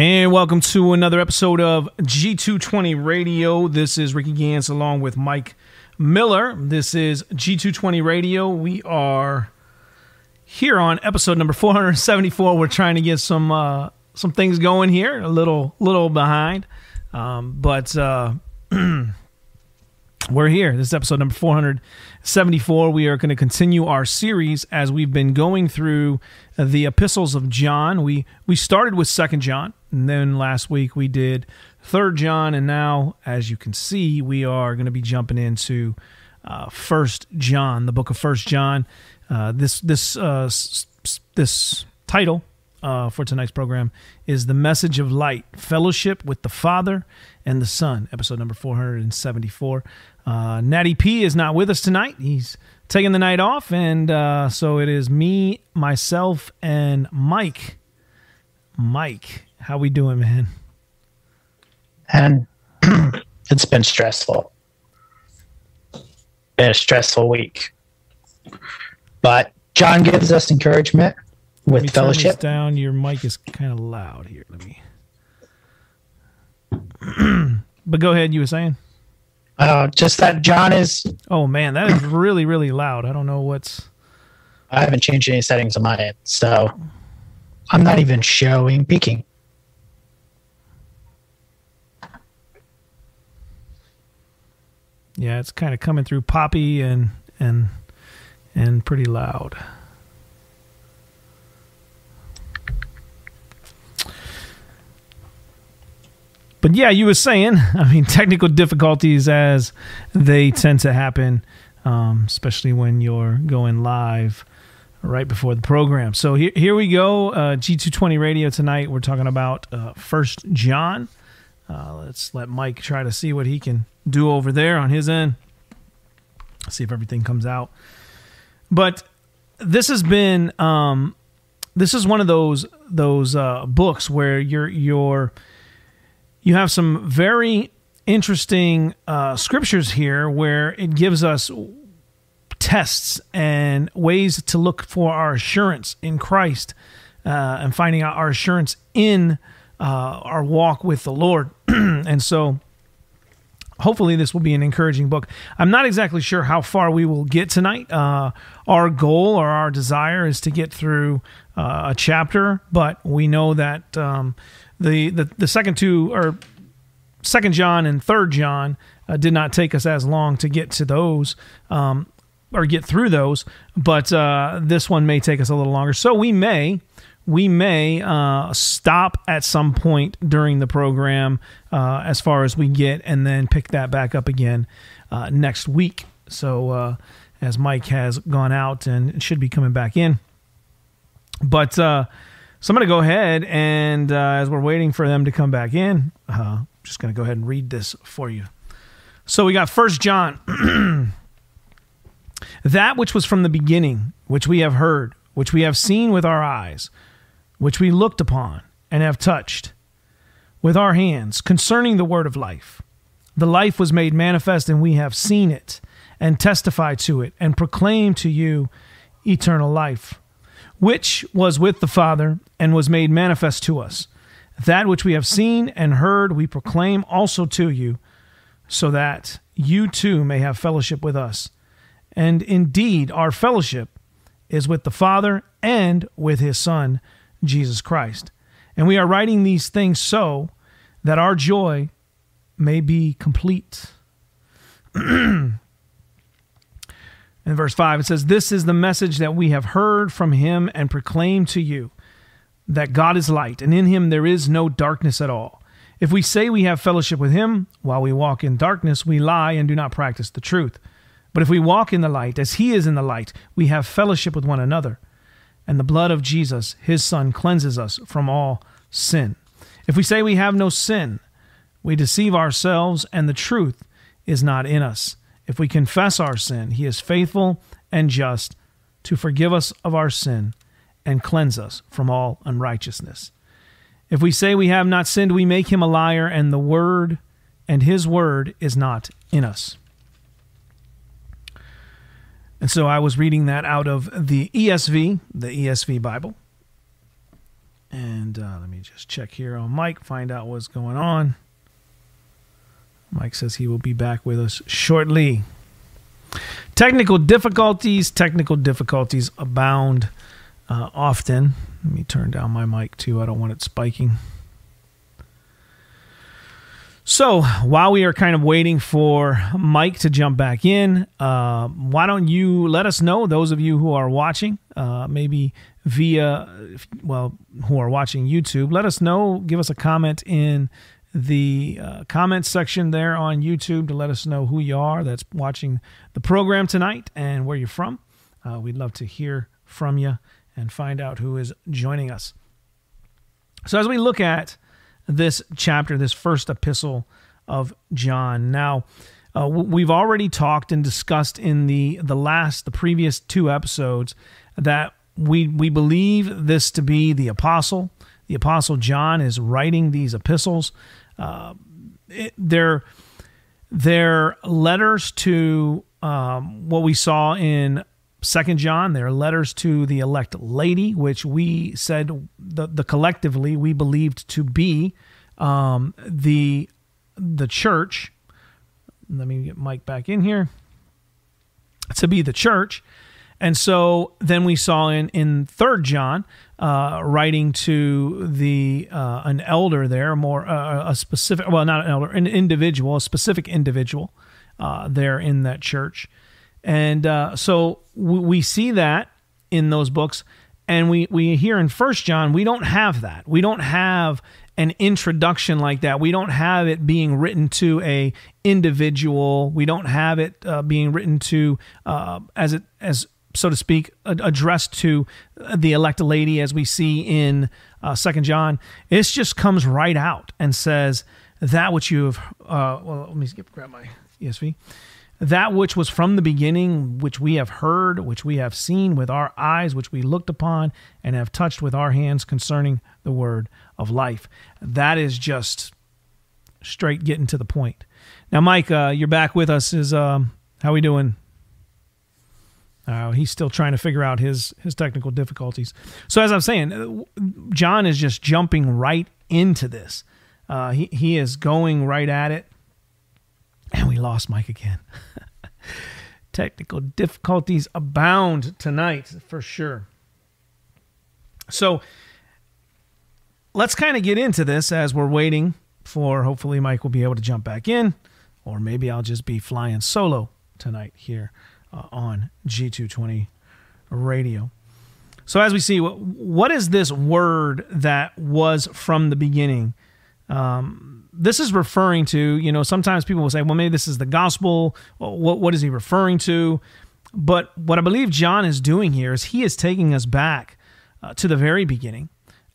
And welcome to another episode of G220 Radio. This is Ricky Gans along with Mike Miller. This is G220 Radio. We are here on episode number 474. We're trying to get some uh, some things going here. A little little behind, um, but uh, we're here. This is episode number 474. We are going to continue our series as we've been going through the epistles of John. We we started with Second John, and then last week we did Third John, and now, as you can see, we are going to be jumping into uh, First John, the book of First John. Uh, this this uh, this title uh, for tonight's program is the message of light, fellowship with the Father and the Son. Episode number four hundred and seventy-four. Uh, Natty P is not with us tonight. He's taking the night off, and uh, so it is me, myself, and Mike. Mike, how we doing, man? and it's been stressful. Been a stressful week. But John gives us encouragement Let with this fellowship. down. Your mic is kind of loud here. Let me. but go ahead. You were saying? Uh, just that John is, Oh man, that is really really loud. I don't know what's. I haven't changed any settings on my end, so I'm not even showing peaking. Yeah, it's kind of coming through poppy and and and pretty loud. But yeah, you were saying, I mean, technical difficulties as they tend to happen, um, especially when you're going live right before the program. So here, here we go. Uh, G220 Radio tonight. We're talking about uh, First John. Uh, let's let Mike try to see what he can do over there on his end. See if everything comes out. But this has been um, this is one of those those uh, books where you're you're you have some very interesting uh, scriptures here where it gives us tests and ways to look for our assurance in Christ uh, and finding out our assurance in uh, our walk with the Lord. and so, hopefully, this will be an encouraging book. I'm not exactly sure how far we will get tonight. Uh, our goal or our desire is to get through uh, a chapter, but we know that um, the, the the second two or Second John and Third John uh, did not take us as long to get to those um, or get through those, but uh, this one may take us a little longer. So we may we may uh, stop at some point during the program uh, as far as we get, and then pick that back up again uh, next week. So uh, as Mike has gone out and should be coming back in, but. So I'm going to go ahead and uh, as we're waiting for them to come back in, uh, just going to go ahead and read this for you. So we got First John, that which was from the beginning, which we have heard, which we have seen with our eyes, which we looked upon and have touched with our hands concerning the word of life. The life was made manifest, and we have seen it and testified to it and proclaimed to you eternal life which was with the Father and was made manifest to us. That which we have seen and heard, we proclaim also to you, so that you too may have fellowship with us. And indeed, our fellowship is with the Father and with his Son, Jesus Christ. And we are writing these things so that our joy may be complete. In verse 5, it says, This is the message that we have heard from him and proclaim to you that God is light, and in him there is no darkness at all. If we say we have fellowship with him while we walk in darkness, we lie and do not practice the truth. But if we walk in the light, as he is in the light, we have fellowship with one another. And the blood of Jesus, his son, cleanses us from all sin. If we say we have no sin, we deceive ourselves, and the truth is not in us. If we confess our sin, he is faithful and just to forgive us of our sin and cleanse us from all unrighteousness. If we say we have not sinned, we make him a liar, and the word and his word is not in us. And so I was reading that out of the ESV, the ESV Bible. And uh, let me just check here on Mike, find out what's going on. Mike says he will be back with us shortly. Technical difficulties, technical difficulties abound uh, often. Let me turn down my mic too. I don't want it spiking. So while we are kind of waiting for Mike to jump back in, uh, why don't you let us know, those of you who are watching, uh, maybe via, well, who are watching YouTube, let us know, give us a comment in the uh, comments section there on YouTube to let us know who you are that's watching the program tonight and where you're from. Uh, we'd love to hear from you and find out who is joining us. So as we look at this chapter, this first epistle of John. Now, uh, we've already talked and discussed in the the last, the previous two episodes, that we we believe this to be the apostle. The apostle John is writing these epistles. Uh, it, they're they're letters to um, what we saw in Second John. They're letters to the elect lady, which we said the, the collectively we believed to be um, the the church. Let me get Mike back in here. To be the church, and so then we saw in in Third John, uh, writing to the uh, an elder there, more uh, a specific, well, not an elder, an individual, a specific individual uh, there in that church, and uh, so we, we see that in those books, and we we hear in First John we don't have that. We don't have an introduction like that. We don't have it being written to a individual. We don't have it uh, being written to uh, as it as so to speak addressed to the elect lady as we see in uh, Second John. It just comes right out and says that which you have. Uh, well, let me skip grab my ESV that which was from the beginning, which we have heard, which we have seen with our eyes, which we looked upon and have touched with our hands concerning the word of life. That is just straight getting to the point. Now, Mike, uh, you're back with us. Is um, how we doing? Uh, he's still trying to figure out his his technical difficulties. So, as I'm saying, uh, John is just jumping right into this. Uh, he he is going right at it, and we lost Mike again. technical difficulties abound tonight for sure. So let's kind of get into this as we're waiting for hopefully Mike will be able to jump back in, or maybe I'll just be flying solo tonight here uh, on G220 radio. So, as we see, what is this word that was from the beginning? Um, this is referring to, you know, sometimes people will say, well, maybe this is the gospel. What, what is he referring to? But what I believe John is doing here is he is taking us back uh, to the very beginning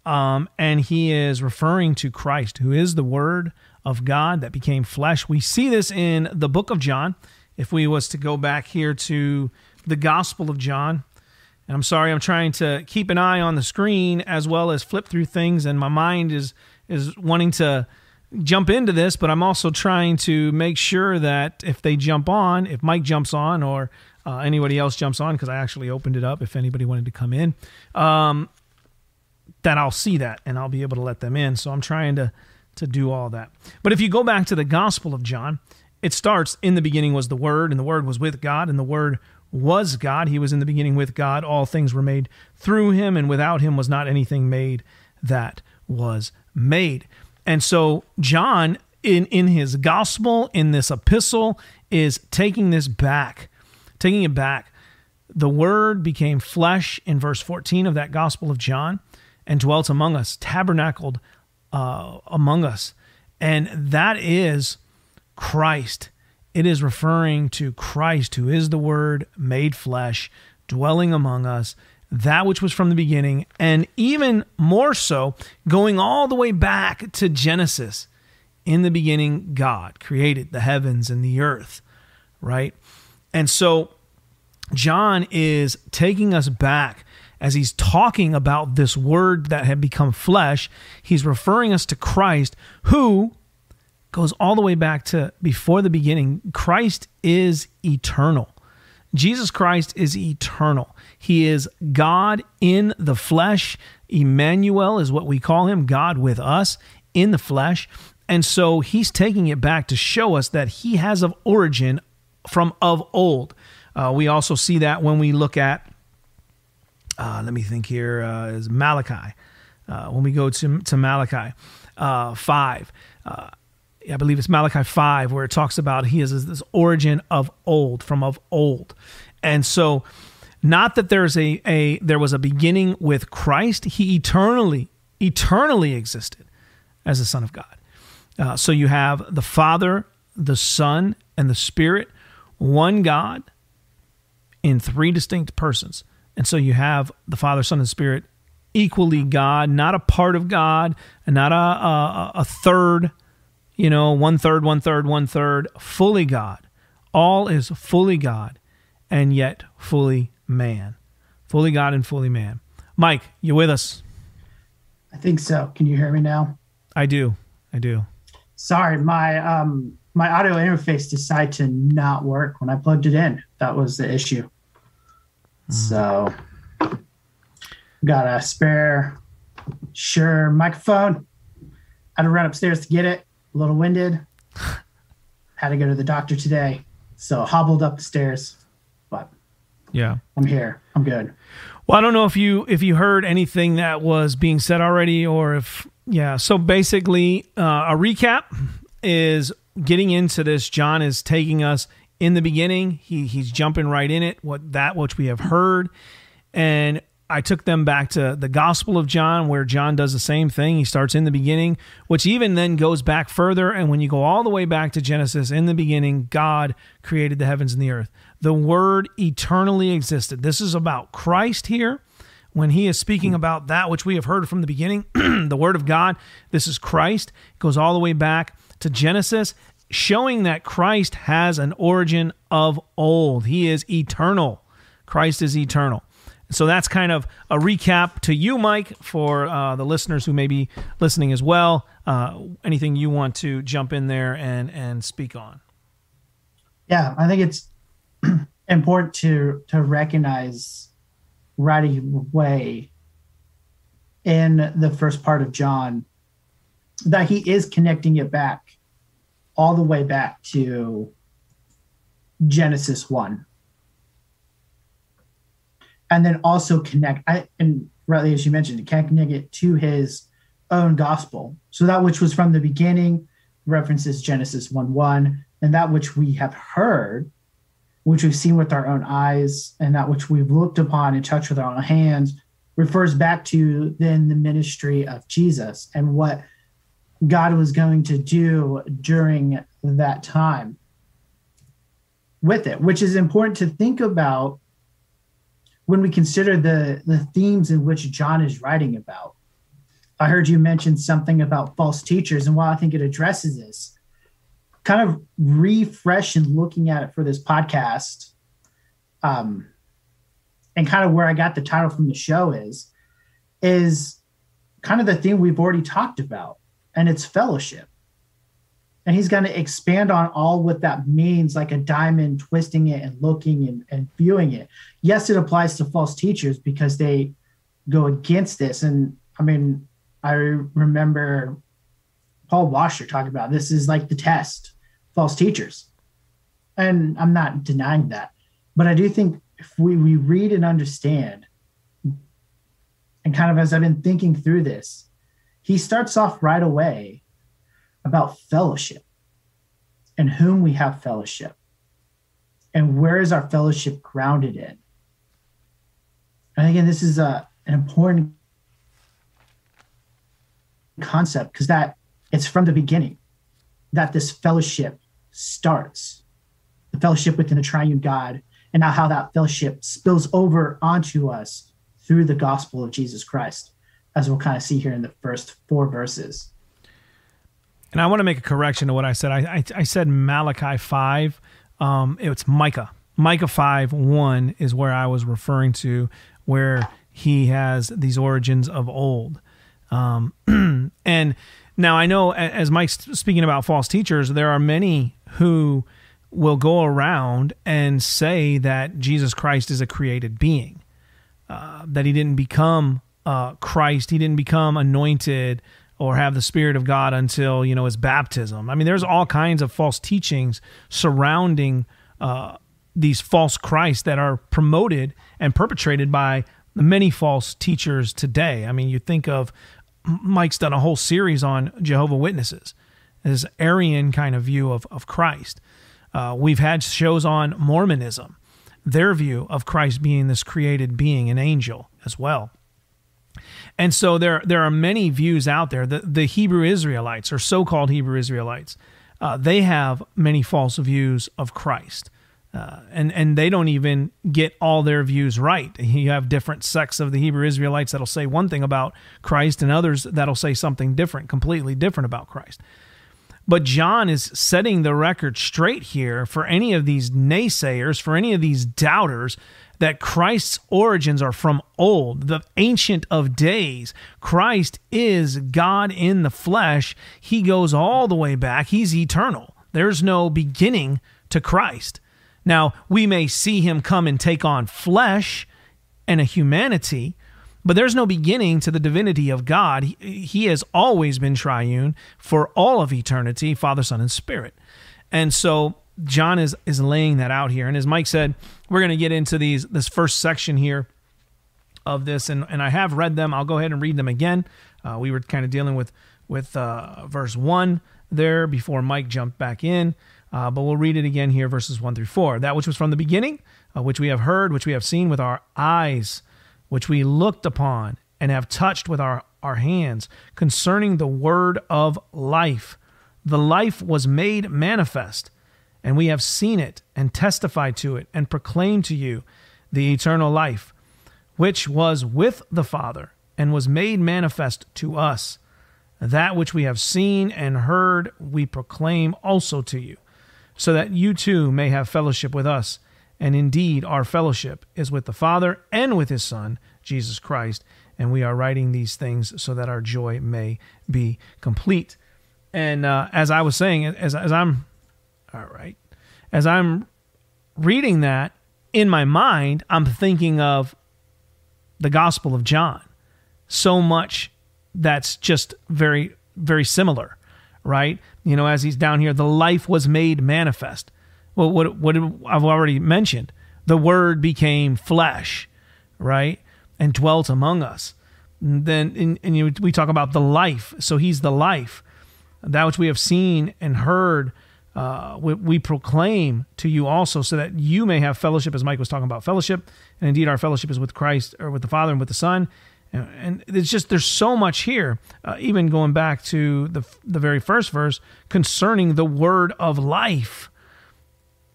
um, and he is referring to Christ, who is the Word of God that became flesh. We see this in the book of John. If we was to go back here to the Gospel of John, and I'm sorry, I'm trying to keep an eye on the screen as well as flip through things, and my mind is is wanting to jump into this, but I'm also trying to make sure that if they jump on, if Mike jumps on, or uh, anybody else jumps on, because I actually opened it up if anybody wanted to come in, um, that I'll see that and I'll be able to let them in. So I'm trying to to do all that. But if you go back to the Gospel of John, it starts in the beginning was the Word, and the Word was with God, and the Word was God. He was in the beginning with God. All things were made through him, and without him was not anything made that was made. And so John in in his gospel in this epistle is taking this back, taking it back. The word became flesh in verse 14 of that gospel of John and dwelt among us, tabernacled uh, among us. And that is Christ. It is referring to Christ, who is the Word made flesh, dwelling among us, that which was from the beginning, and even more so, going all the way back to Genesis. In the beginning, God created the heavens and the earth, right? And so, John is taking us back as he's talking about this word that had become flesh, he's referring us to Christ, who goes all the way back to before the beginning. Christ is eternal. Jesus Christ is eternal. He is God in the flesh. Emmanuel is what we call him, God with us in the flesh. And so he's taking it back to show us that he has of origin from of old. Uh, we also see that when we look at, uh, let me think here, uh, is Malachi. Uh, when we go to, to Malachi uh, 5, uh, I believe it's Malachi 5, where it talks about he is this origin of old, from of old. And so, not that there's a, a there was a beginning with Christ, he eternally, eternally existed as the Son of God. Uh, so you have the Father, the Son, and the Spirit, one God in three distinct persons. And so you have the Father, Son, and Spirit equally God, not a part of God, and not a, a, a third, you know, one third, one third, one third, fully God. All is fully God and yet fully man. Fully God and fully man. Mike, you with us? I think so. Can you hear me now? I do. I do. Sorry, my um my audio interface decided to not work when I plugged it in. That was the issue. Mm. So got a spare Shure microphone. I Had to run upstairs to get it. A little winded. Had to go to the doctor today. So hobbled up the stairs. But yeah. I'm here. I'm good. Well, I don't know if you if you heard anything that was being said already or if yeah, so basically, uh, a recap is getting into this. John is taking us in the beginning. He he's jumping right in it. What that which we have heard, and I took them back to the Gospel of John, where John does the same thing. He starts in the beginning, which even then goes back further. And when you go all the way back to Genesis, in the beginning, God created the heavens and the earth. The Word eternally existed. This is about Christ here when he is speaking about that which we have heard from the beginning, the Word of God, this is Christ. It goes all the way back to Genesis, showing that Christ has an origin of old. He is eternal. Christ is eternal. So that's kind of a recap to you, Mike, for uh, the listeners who may be listening as well. Uh, anything you want to jump in there and and speak on? Yeah, I think it's important to to recognize right away in the first part of John that he is connecting it back all the way back to Genesis 1. And then also connect, I, and rightly as you mentioned, it can connect it to his own gospel. So that which was from the beginning references Genesis 1 1, and that which we have heard which we've seen with our own eyes and that which we've looked upon and touched with our own hands refers back to then the ministry of Jesus and what God was going to do during that time with it, which is important to think about when we consider the, the themes in which John is writing about. I heard you mention something about false teachers, and while I think it addresses this, kind of refresh and looking at it for this podcast um, and kind of where i got the title from the show is is kind of the thing we've already talked about and it's fellowship and he's going to expand on all what that means like a diamond twisting it and looking and, and viewing it yes it applies to false teachers because they go against this and i mean i remember paul washer talking about this is like the test false teachers. And I'm not denying that. But I do think if we, we read and understand, and kind of as I've been thinking through this, he starts off right away about fellowship and whom we have fellowship and where is our fellowship grounded in. And again, this is a, an important concept because that it's from the beginning that this fellowship starts the fellowship within the triune God, and now how that fellowship spills over onto us through the gospel of Jesus Christ, as we'll kind of see here in the first four verses. And I want to make a correction to what I said. I, I, I said Malachi 5. Um, it's Micah. Micah 5 1 is where I was referring to, where he has these origins of old. Um, and now I know, as Mike's speaking about false teachers, there are many who will go around and say that Jesus Christ is a created being, uh, that he didn't become uh, Christ, he didn't become anointed or have the Spirit of God until you know his baptism. I mean, there's all kinds of false teachings surrounding uh, these false Christs that are promoted and perpetrated by many false teachers today. I mean, you think of Mike's done a whole series on Jehovah Witnesses, this Arian kind of view of of Christ. Uh, we've had shows on Mormonism, their view of Christ being this created being, an angel as well. And so there, there are many views out there. The, the Hebrew Israelites, or so called Hebrew Israelites, uh, they have many false views of Christ. Uh, and, and they don't even get all their views right. You have different sects of the Hebrew Israelites that'll say one thing about Christ, and others that'll say something different, completely different about Christ. But John is setting the record straight here for any of these naysayers, for any of these doubters, that Christ's origins are from old, the ancient of days. Christ is God in the flesh. He goes all the way back, He's eternal. There's no beginning to Christ. Now, we may see Him come and take on flesh and a humanity, but there's no beginning to the divinity of God. He, he, has always been triune for all of eternity, Father, Son, and Spirit. And so John is is laying that out here. And as Mike said, we're going to get into these this first section here of this, and and I have read them. I'll go ahead and read them again. Uh, we were kind of dealing with with uh, verse one there before Mike jumped back in. Uh, but we'll read it again here, verses 1 through 4. That which was from the beginning, uh, which we have heard, which we have seen with our eyes, which we looked upon and have touched with our, our hands concerning the word of life. The life was made manifest, and we have seen it and testified to it and proclaimed to you the eternal life, which was with the Father and was made manifest to us. That which we have seen and heard, we proclaim also to you, so that you too may have fellowship with us. And indeed, our fellowship is with the Father and with his Son, Jesus Christ. And we are writing these things so that our joy may be complete. And uh, as I was saying, as, as I'm, all right, as I'm reading that in my mind, I'm thinking of the Gospel of John. So much that's just very, very similar, right? You know, as he's down here, the life was made manifest. Well, what, what I've already mentioned, the Word became flesh, right? and dwelt among us. And then in, and you, we talk about the life. So he's the life. That which we have seen and heard, uh, we, we, proclaim to you also, so that you may have fellowship, as Mike was talking about fellowship. And indeed, our fellowship is with Christ or with the Father and with the Son. And, it's just there's so much here. Uh, even going back to the the very first verse concerning the word of life.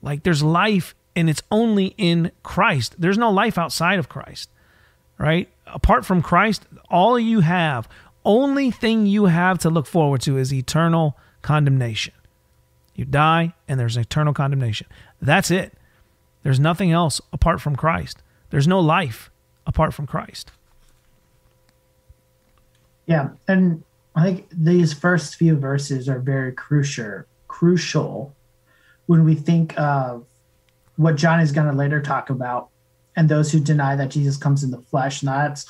Like there's life, and it's only in Christ. There's no life outside of Christ right? Apart from Christ, all you have, only thing you have to look forward to is eternal condemnation. You die and there's eternal condemnation. That's it. There's nothing else apart from Christ. There's no life apart from Christ. Yeah, and I think these first few verses are very crucial crucial when we think of what John is going to later talk about and those who deny that Jesus comes in the flesh. And that's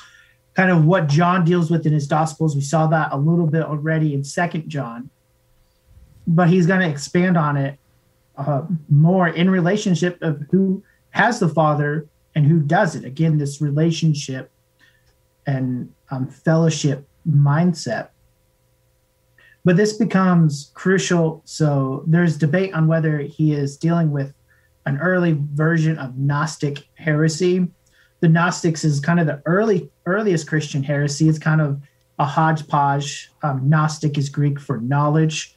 kind of what John deals with in his Gospels. We saw that a little bit already in Second John, but he's going to expand on it uh, more in relationship of who has the Father and who does it. Again, this relationship and um, fellowship mindset. But this becomes crucial. So there's debate on whether he is dealing with an early version of Gnostic heresy. The Gnostics is kind of the early earliest Christian heresy. It's kind of a hodgepodge. Um, Gnostic is Greek for knowledge,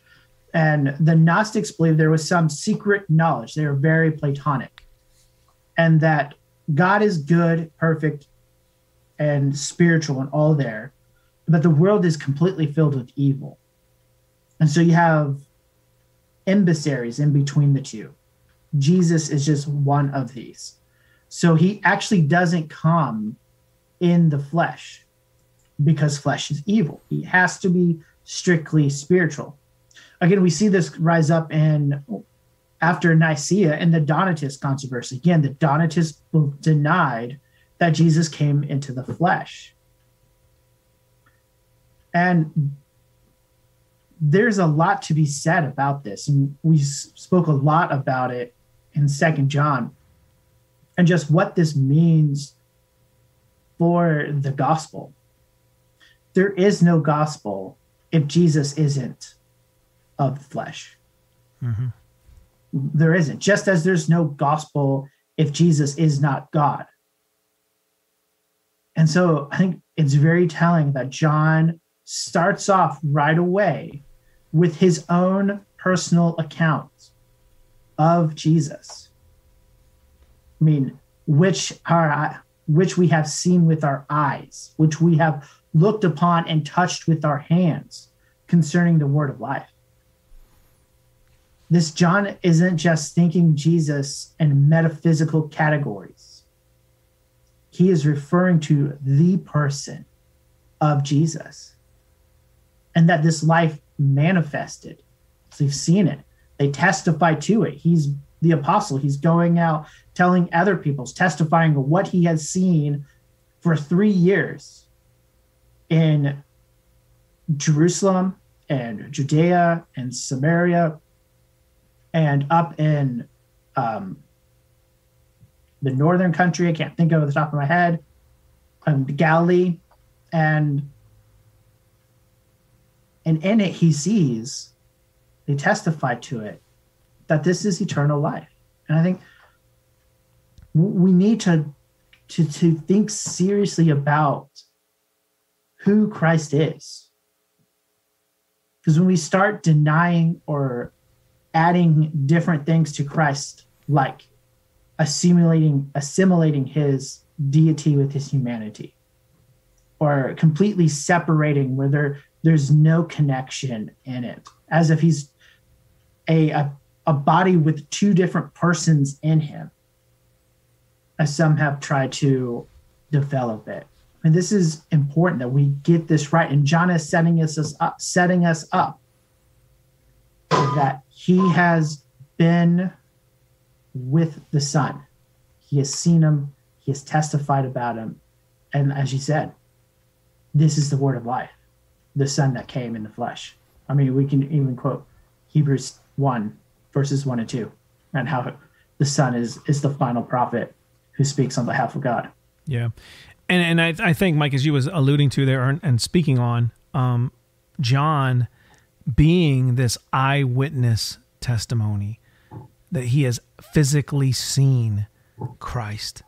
and the Gnostics believed there was some secret knowledge. They were very Platonic, and that God is good, perfect, and spiritual, and all there, but the world is completely filled with evil, and so you have emissaries in between the two Jesus is just one of these. So he actually doesn't come in the flesh because flesh is evil. He has to be strictly spiritual. Again, we see this rise up in after Nicaea and the Donatist controversy. Again, the Donatists denied that Jesus came into the flesh. And there's a lot to be said about this. And we spoke a lot about it in Second John and just what this means for the gospel. There is no gospel if Jesus isn't of the flesh. Mm-hmm. There isn't, just as there's no gospel if Jesus is not God. And so I think it's very telling that John starts off right away with his own personal account of Jesus. I mean, which are which we have seen with our eyes, which we have looked upon and touched with our hands concerning the word of life. This John isn't just thinking Jesus in metaphysical categories. He is referring to the person of Jesus and that this life manifested. So they've seen it. They testify to it. He's the apostle. He's going out telling other people's testifying what he has seen for three years in Jerusalem and Judea and Samaria and up in um, the northern country. I can't think of the top of my head. Um, Galilee, and and in it he sees they testify to it that this is eternal life and i think we need to to to think seriously about who christ is because when we start denying or adding different things to christ like assimilating assimilating his deity with his humanity or completely separating where there there's no connection in it as if he's a, a, a body with two different persons in him as some have tried to develop it. And this is important that we get this right. And john is setting us, us up setting us up that he has been with the son he has seen him he has testified about him and as you said this is the word of life the Son that came in the flesh. I mean, we can even quote Hebrews 1, verses 1 and 2, and how the Son is, is the final prophet who speaks on behalf of God. Yeah. And, and I, I think, Mike, as you was alluding to there and speaking on, um, John being this eyewitness testimony that he has physically seen Christ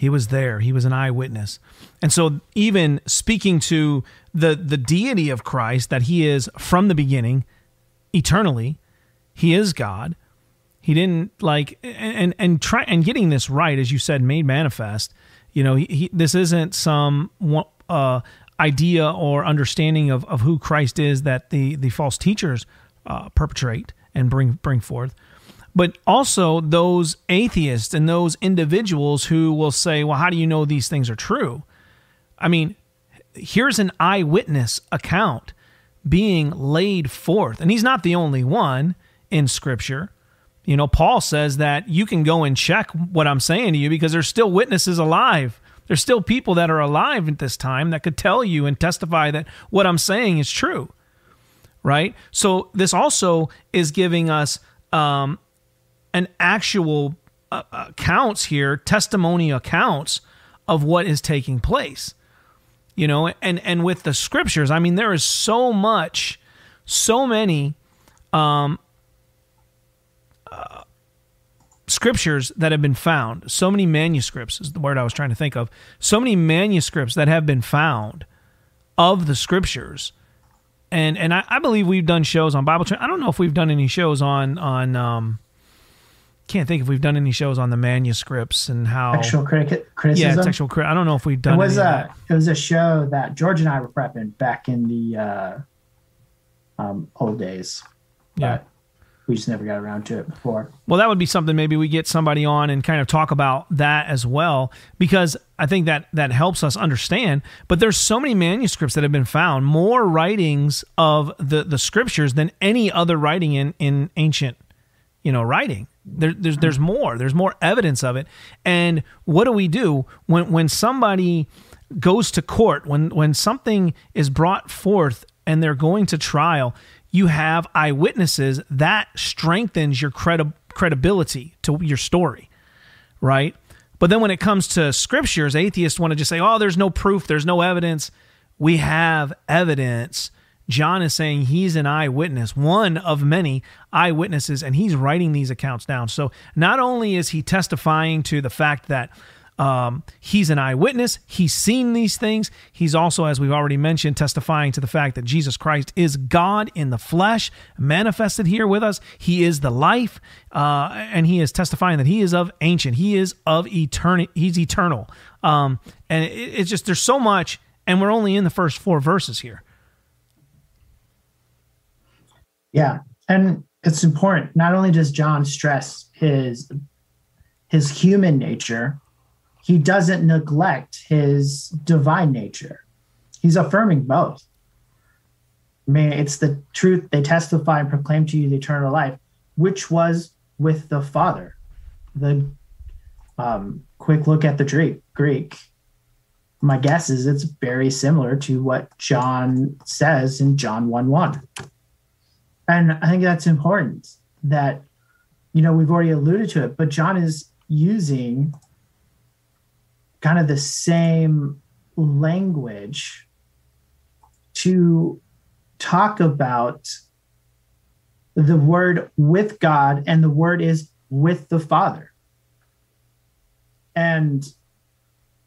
he was there. He was an eyewitness. And so even speaking to the the deity of Christ that he is from the beginning eternally, he is God. He didn't like and and, try and getting this right as you said made manifest. You know, he, he, this isn't some uh, idea or understanding of, of who Christ is that the the false teachers uh, perpetrate and bring bring forth but also those atheists and those individuals who will say, well, how do you know these things are true? I mean, here's an eyewitness account being laid forth. And he's not the only one in scripture. You know, Paul says that you can go and check what I'm saying to you because there's still witnesses alive. There's still people that are alive at this time that could tell you and testify that what I'm saying is true. Right? So this also is giving us um, an actual uh, accounts here, testimony accounts of what is taking place. You know, and and with the scriptures, I mean, there is so much, so many um, uh, scriptures that have been found. So many manuscripts is the word I was trying to think of. So many manuscripts that have been found of the scriptures and and I, I, believe we've done shows on Bible. I don't know if we've done any shows on on um, can't think if we've done any shows on the manuscripts and how textual critic, criticism. Yeah, textual crit. I don't know if we've done. It was a it was a show that George and I were prepping back in the uh, um, old days. Yeah. We just never got around to it before. Well, that would be something maybe we get somebody on and kind of talk about that as well, because I think that that helps us understand. But there's so many manuscripts that have been found, more writings of the the scriptures than any other writing in in ancient you know, writing. There, there's there's more. There's more evidence of it. And what do we do when when somebody goes to court, when when something is brought forth and they're going to trial, you have eyewitnesses that strengthens your credi- credibility to your story, right? But then when it comes to scriptures, atheists want to just say, "Oh, there's no proof, there's no evidence." We have evidence John is saying he's an eyewitness, one of many eyewitnesses, and he's writing these accounts down. So not only is he testifying to the fact that um, he's an eyewitness, he's seen these things, he's also, as we've already mentioned, testifying to the fact that Jesus Christ is God in the flesh, manifested here with us. He is the life, uh, and he is testifying that he is of ancient, he is of eternity, he's eternal. Um, and it, it's just, there's so much, and we're only in the first four verses here. Yeah. And it's important. Not only does John stress his his human nature, he doesn't neglect his divine nature. He's affirming both. I mean, it's the truth they testify and proclaim to you the eternal life, which was with the Father. The um, quick look at the Greek. My guess is it's very similar to what John says in John 1 1. And I think that's important that, you know, we've already alluded to it, but John is using kind of the same language to talk about the word with God, and the word is with the Father. And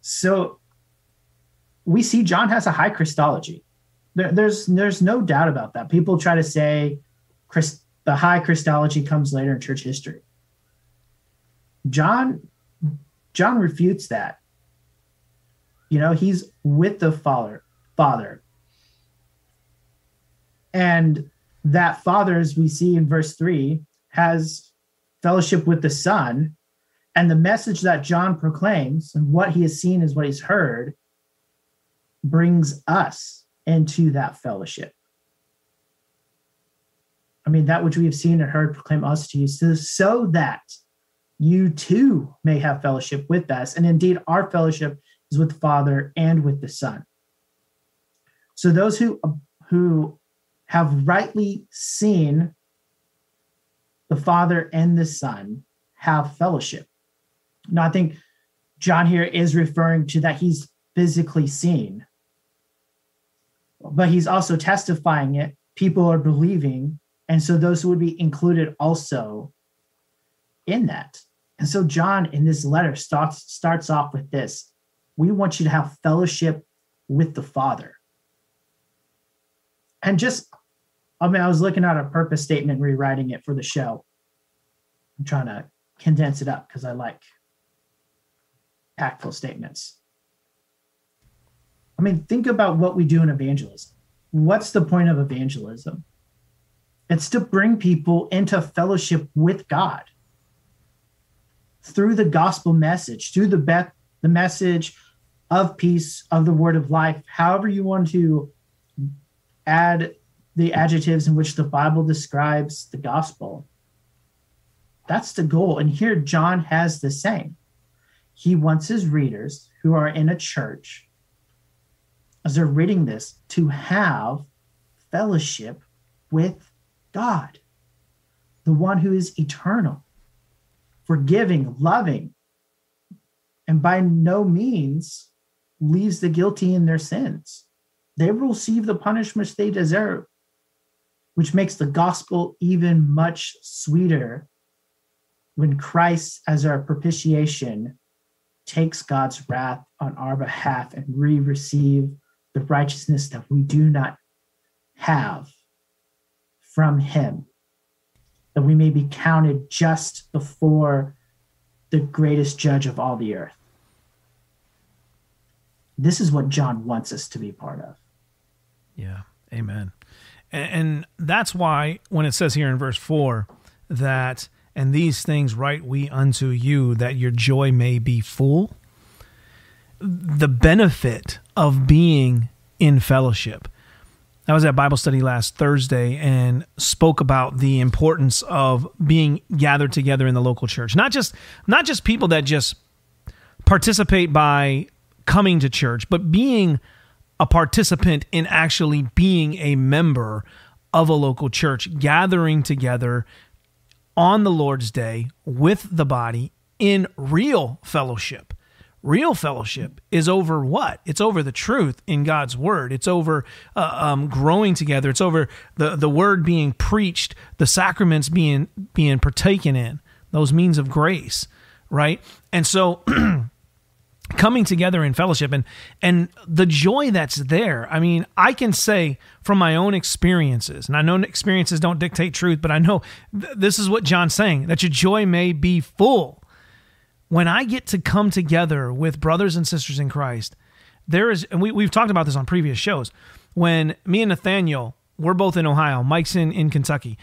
so we see John has a high Christology. There, there's there's no doubt about that. People try to say Christ, the high Christology comes later in church history. John John refutes that. You know, he's with the Father, Father. And that Father, as we see in verse 3, has fellowship with the Son. And the message that John proclaims and what he has seen is what he's heard brings us into that fellowship. I mean, that which we have seen and heard proclaim us to you, so, so that you too may have fellowship with us. And indeed, our fellowship is with the Father and with the Son. So those who who have rightly seen the Father and the Son have fellowship. Now, I think John here is referring to that he's physically seen, but he's also testifying it. People are believing and so those would be included also in that. And so John in this letter starts starts off with this. We want you to have fellowship with the Father. And just I mean, I was looking at a purpose statement, rewriting it for the show. I'm trying to condense it up because I like impactful statements. I mean, think about what we do in evangelism. What's the point of evangelism? It's to bring people into fellowship with God through the gospel message, through the be- the message of peace, of the word of life, however you want to add the adjectives in which the Bible describes the gospel. That's the goal. And here, John has the same. He wants his readers who are in a church, as they're reading this, to have fellowship with God, the one who is eternal, forgiving, loving, and by no means leaves the guilty in their sins. They receive the punishments they deserve, which makes the gospel even much sweeter when Christ, as our propitiation, takes God's wrath on our behalf and we receive the righteousness that we do not have from him, that we may be counted just before the greatest judge of all the earth. This is what John wants us to be part of. Yeah, amen. And, that's why when it says here in verse 4 that, and these things write we unto you that your joy may be full, the benefit of being in fellowship I was at Bible study last Thursday and spoke about the importance of being gathered together in the local church. Not just not just people that just participate by coming to church, but being a participant in actually being a member of a local church, gathering together on the Lord's day with the body in real fellowship. Real fellowship is over what? It's over the truth in God's word. It's over uh, um, growing together. It's over the, the word being preached, the sacraments being being partaken in, those means of grace, right? And so coming together in fellowship and and the joy that's there i mean i can say from my own experiences and i know experiences don't dictate truth but i know th- this is what john's saying that your joy may be full. When i get to come together with brothers and sisters in christ there is and we, we've talked about this on previous shows when me and nathaniel we're both in ohio mike's in, in kentucky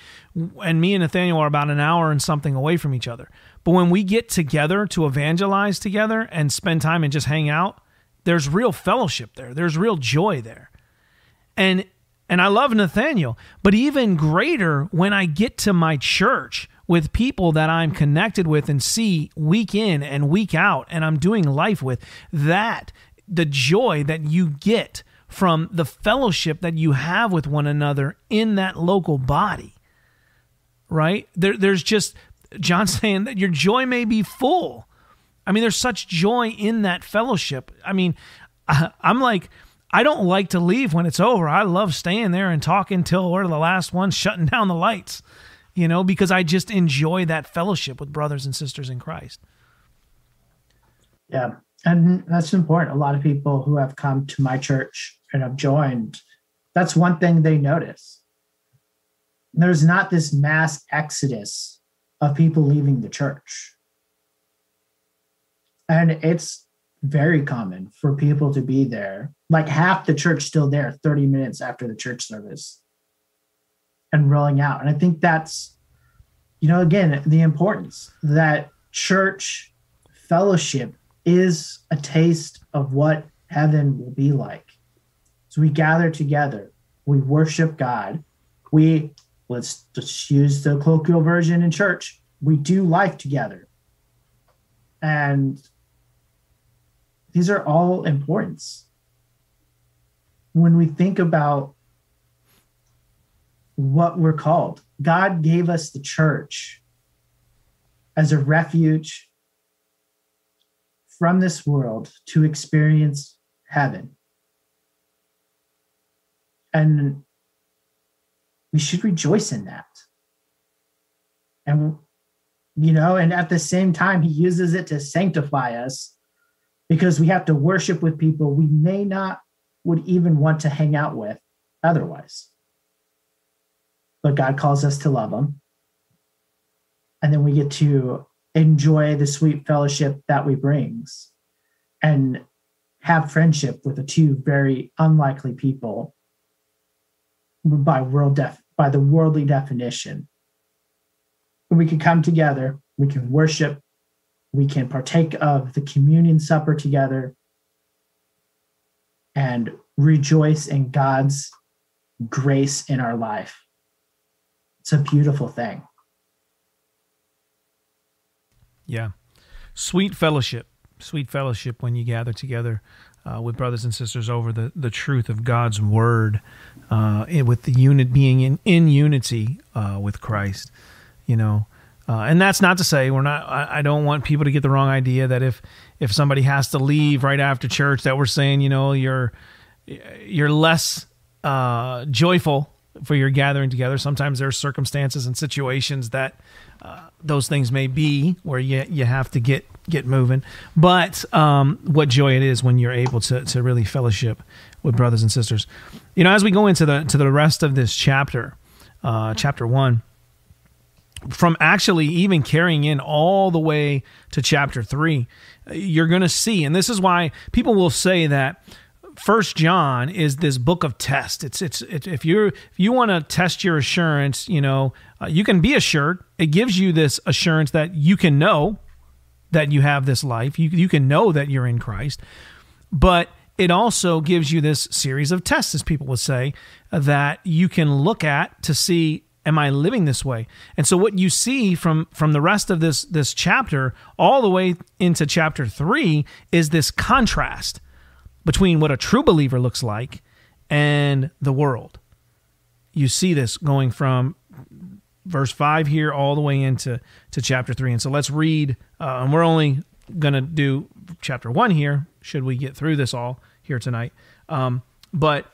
and me and nathaniel are about an hour and something away from each other but when we get together to evangelize together and spend time and just hang out, there's real fellowship there. There's real joy there. And and I love Nathaniel, but even greater when I get to my church with people that I'm connected with and see week in and week out and I'm doing life with, that the joy that you get from the fellowship that you have with one another in that local body right there, there's just John's saying that your joy may be full. I mean, there's such joy in that fellowship. I mean, I, am like, I don't like to leave when it's over. I love staying there and talking till we're the last one shutting down the lights, you know, because I just enjoy that fellowship with brothers and sisters in Christ. Yeah. And that's important. A lot of people who have come to my church and have joined, that's one thing they notice. There's not this mass exodus of people leaving the church. And it's very common for people to be there, like half the church still there 30 minutes after the church service and rolling out. And I think that's, you know, again, the importance that church fellowship is a taste of what heaven will be like. So we gather together, we worship God, we let's just use the colloquial version in church. We do life together. And these are all importance. When we think about what we're called, God gave us the church as a refuge from this world to experience heaven. And we should rejoice in that. And, you know, and at the same time, he uses it to sanctify us because we have to worship with people we may not would even want to hang out with otherwise. But God calls us to love them. And then we get to enjoy the sweet fellowship that we brings and have friendship with the two very unlikely people by world def by the worldly definition. We can come together, we can worship, we can partake of the communion supper together and rejoice in God's grace in our life. It's a beautiful thing. Yeah. Sweet fellowship. Sweet fellowship when you gather together uh, with brothers and sisters over the, the truth of God's word, uh, with the unit being in, in unity uh, with Christ, you know. Uh, and that's not to say we're not. I, I, don't want people to get the wrong idea that if if somebody has to leave right after church, that we're saying you know you're you're less uh, joyful for your gathering together. Sometimes there are circumstances and situations that uh, those things may be where you you have to get get moving. But um, what joy it is when you're able to to really fellowship with brothers and sisters. You know, as we go into the to the rest of this chapter, uh, chapter one, from actually even carrying in all the way to chapter three, you're going to see, and this is why people will say that First John is this book of test. It's it's, it's if you if you want to test your assurance, you know, uh, you can be assured. It gives you this assurance that you can know that you have this life. You, you can know that you're in Christ, but it also gives you this series of tests, as people would say, that you can look at to see am I living this way? And so what you see from from the rest of this this chapter all the way into chapter 3 is this contrast between what a true believer looks like and the world. You see this going from verse 5 here all the way into to chapter 3. And so let's read uh, and we're only going to do chapter 1 here should we get through this all here tonight. Um, but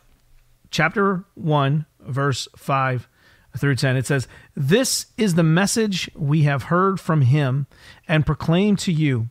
chapter 1 verse 5 through 10 it says this is the message we have heard from him and proclaimed to you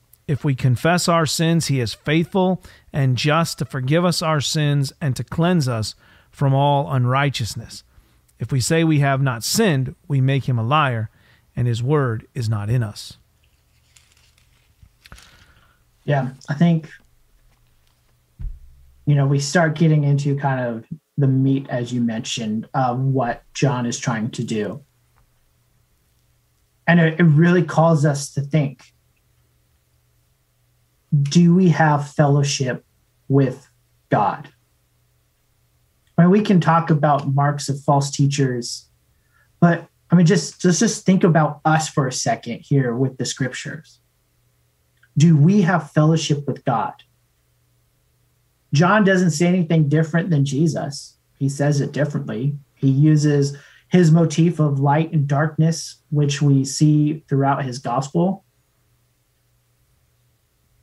If we confess our sins, he is faithful and just to forgive us our sins and to cleanse us from all unrighteousness. If we say we have not sinned, we make him a liar, and his word is not in us. Yeah, I think, you know, we start getting into kind of the meat, as you mentioned, of what John is trying to do. And it, it really calls us to think do we have fellowship with God? I mean, we can talk about marks of false teachers, but I mean, just let's just think about us for a second here with the scriptures. Do we have fellowship with God? John doesn't say anything different than Jesus. He says it differently. He uses his motif of light and darkness, which we see throughout his gospel.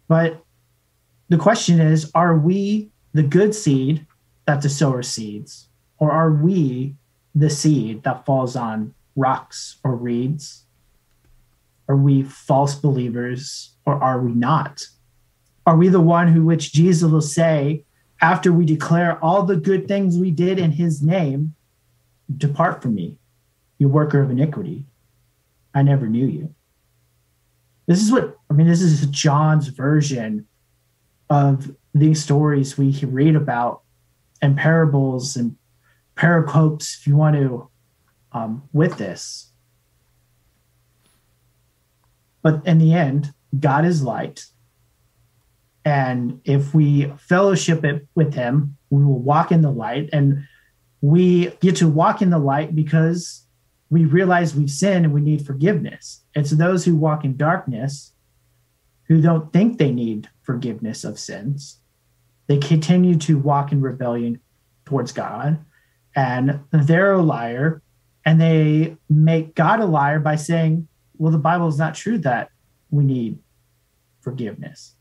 But the question is are we the good seed that the sower seeds, or are we the seed that falls on rocks or reeds? Are we false believers or are we not? Are we the one who which Jesus will say after we declare all the good things we did in his name, Depart from me, you worker of iniquity. I never knew you. This is what, I mean, this is John's version of these stories we can read about and parables and pericopes, if you want to, um, with this. But in the end, God is light. And if we fellowship it with him, we will walk in the light. And we get to walk in the light because we realize we've sinned and we need forgiveness. It's those who walk in darkness who don't think they need forgiveness of sins. They continue to walk in rebellion towards God, and they're a liar, and they make God a liar by saying, Well, the Bible is not true that we need forgiveness.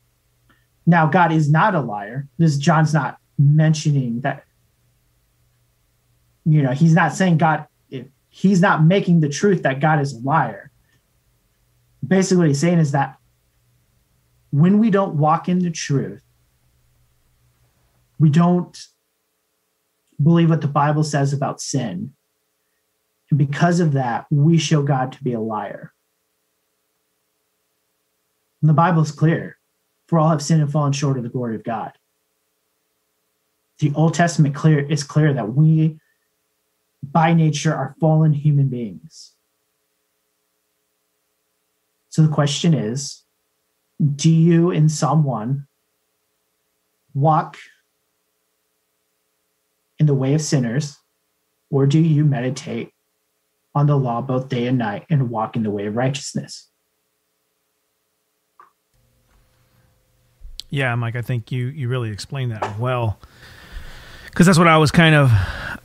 Now, God is not a liar. This John's not mentioning that you know, he's not saying God, he's not making the truth that God is a liar. Basically, what he's saying is that when we don't walk in the truth, we don't believe what the Bible says about sin. And because of that, we show God to be a liar. And the Bible is clear for all have sinned and fallen short of the glory of God. The Old Testament clear is clear that we by nature are fallen human beings. So the question is do you, in 1, walk in the way of sinners, or do you meditate on the law both day and night and walk in the way of righteousness? Yeah, Mike, I think you you really explained that well. Because that's what I was kind of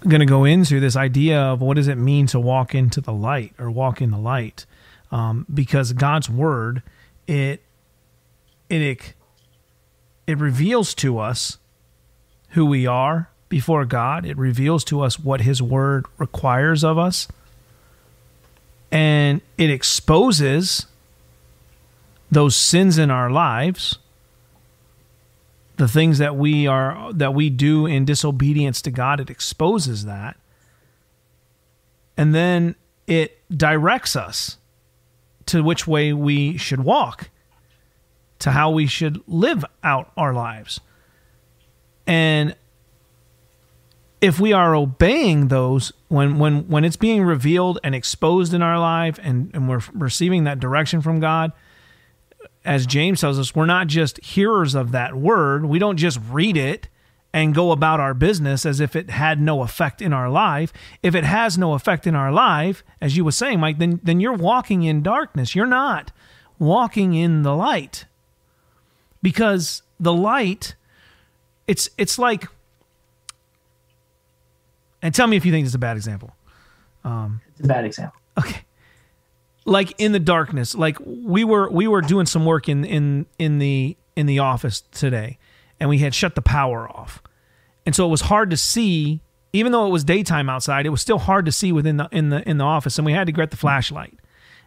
going to go into this idea of what does it mean to walk into the light or walk in the light um, because god's word it it it reveals to us who we are before god. It reveals to us what his word requires of us. And it exposes those sins in our lives the things that we are that we do in disobedience to God it exposes that. And then it directs us to which way we should walk, to how we should live out our lives. And if we are obeying those when when when it's being revealed and exposed in our life and, and we're receiving that direction from God, as James tells us, we're not just hearers of that word. We don't just read it and go about our business as if it had no effect in our life. If it has no effect in our life, as you were saying, Mike, then then you're walking in darkness. You're not walking in the light. Because the light, it's it's like and tell me if you think it's a bad example. Um, it's a bad example. Okay. Like in the darkness, like we were we were doing some work in in in the in the office today and we had shut the power off. And so it was hard to see, even though it was daytime outside, it was still hard to see within the in the in the office. And we had to get the flashlight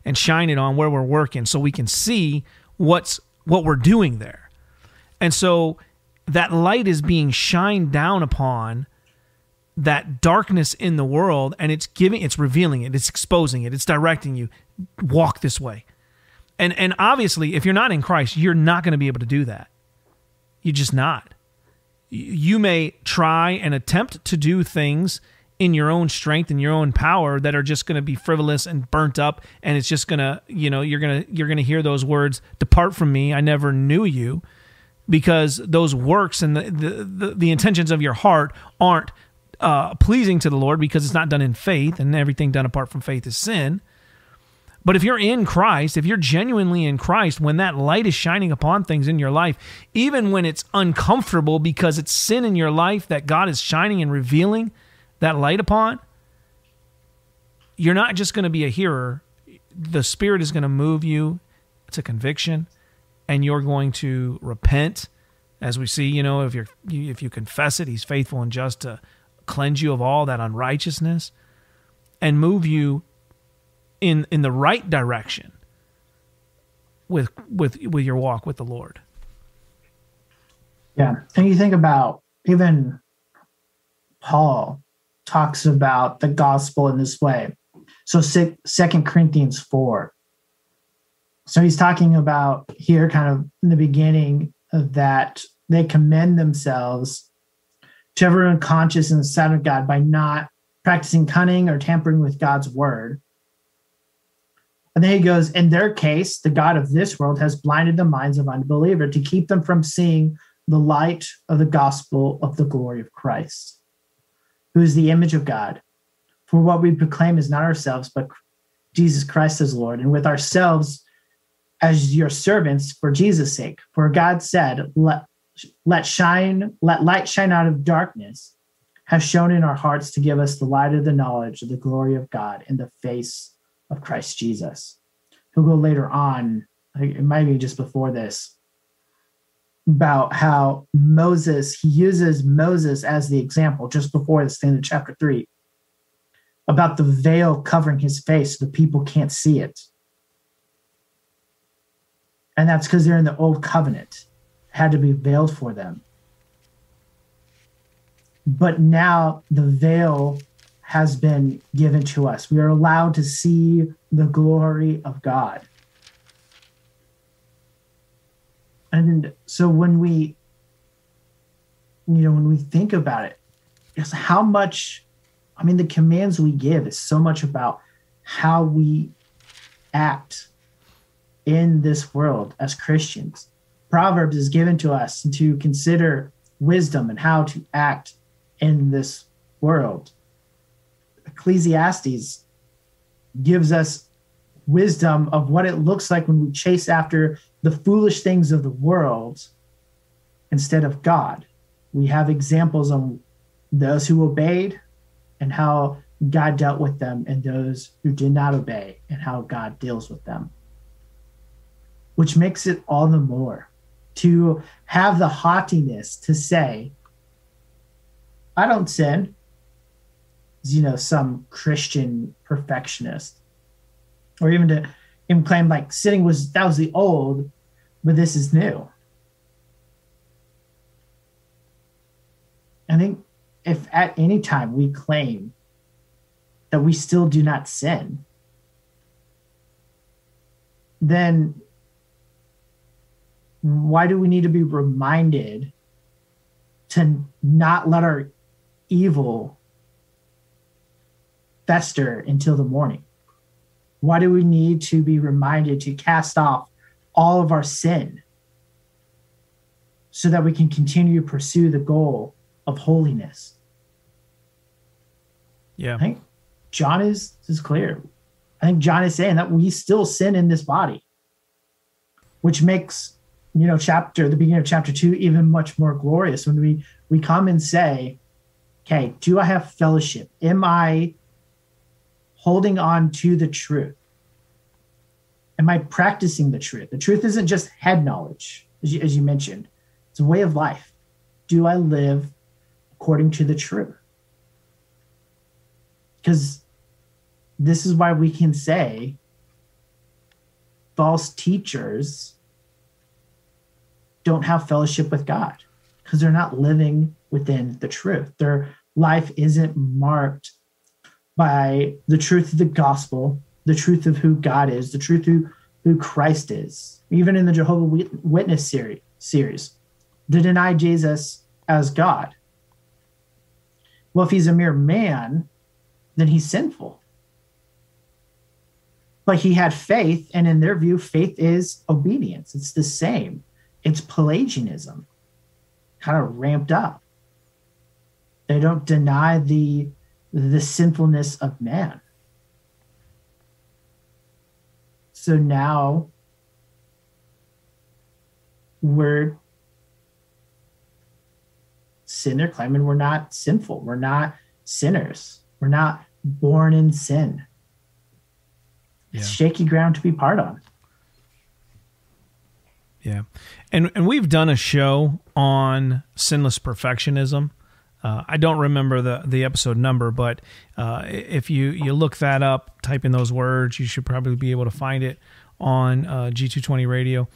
and shine it on where we're working so we can see what's what we're doing there. And so that light is being shined down upon that darkness in the world and it's giving it's revealing it, it's exposing it, it's directing you. Walk this way. And and obviously if you're not in Christ, you're not going to be able to do that. You're just not. You may try and attempt to do things in your own strength and your own power that are just going to be frivolous and burnt up and it's just going to you know you're going to you're going to hear those words depart from me i never knew you because those works and the the, the, the intentions of your heart aren't uh, pleasing to the lord because it's not done in faith and everything done apart from faith is sin but if you're in Christ, if you're genuinely in Christ, when that light is shining upon things in your life, even when it's uncomfortable because it's sin in your life that God is shining and revealing that light upon, you're not just going to be a hearer. The Spirit is going to move you to conviction, and you're going to repent. As we see, you know, if you're if you confess it, He's faithful and just to cleanse you of all that unrighteousness and move you in in the right direction with with with your walk with the Lord. Yeah, and you think about even Paul talks about the gospel in this way. So Second Corinthians four. So he's talking about here, kind of in the beginning, that they commend themselves to everyone conscious in the sight of God by not practicing cunning or tampering with God's word, and then he goes, in their case, the God of this world has blinded the minds of unbeliever to keep them from seeing the light of the gospel of the glory of Christ, who is the image of God. For what we proclaim is not ourselves, but Jesus Christ as Lord, and with ourselves as your servants for Jesus' sake. For God said, Let let shine, let light shine out of darkness, has shown in our hearts to give us the light of the knowledge of the glory of God in the face of Christ Jesus. He'll go later on, it might be just before this, about how Moses, he uses Moses as the example just before this in chapter three, about the veil covering his face so the people can't see it. And that's because they're in the old covenant, had to be veiled for them. But now the veil has been given to us. We are allowed to see the glory of God. And so when we, you know, when we think about it, it's how much, I mean, the commands we give is so much about how we act in this world as Christians. Proverbs is given to us to consider wisdom and how to act in this world. Ecclesiastes gives us wisdom of what it looks like when we chase after the foolish things of the world instead of God. We have examples of those who obeyed and how God dealt with them, and those who did not obey and how God deals with them. Which makes it all the more to have the haughtiness to say, I don't sin you know some Christian perfectionist, or even to even claim like sinning was that was the old, but this is new. I think if at any time we claim that we still do not sin, then why do we need to be reminded to not let our evil fester until the morning? Why do we need to be reminded to cast off all of our sin so that we can continue to pursue the goal of holiness? Yeah. I think John is is clear. I think John is saying that we still sin in this body, which makes you know chapter the beginning of chapter two even much more glorious when we we come and say, okay, do I have fellowship? Am I holding on to the truth? Am I practicing the truth? The truth isn't just head knowledge, as you, as you mentioned. It's a way of life. Do I live according to the truth? Because this is why we can say false teachers don't have fellowship with God because they're not living within the truth. Their life isn't marked by the truth of the gospel, the truth of who God is, the truth who who Christ is. Even in the Jehovah Witness series, series, to deny Jesus as God. Well, if he's a mere man, then he's sinful. But he had faith, and in their view, faith is obedience. It's the same. It's Pelagianism, kind of ramped up. They don't deny the the sinfulness of man. So now we're sinner claiming we're not sinful. We're not sinners. We're not born in sin. Yeah. It's shaky ground to be part on. Yeah. And and we've done a show on sinless perfectionism. Uh, I don't remember the the episode number, but uh, if you you look that up, type in those words, you should probably be able to find it on uh, G220 Radio.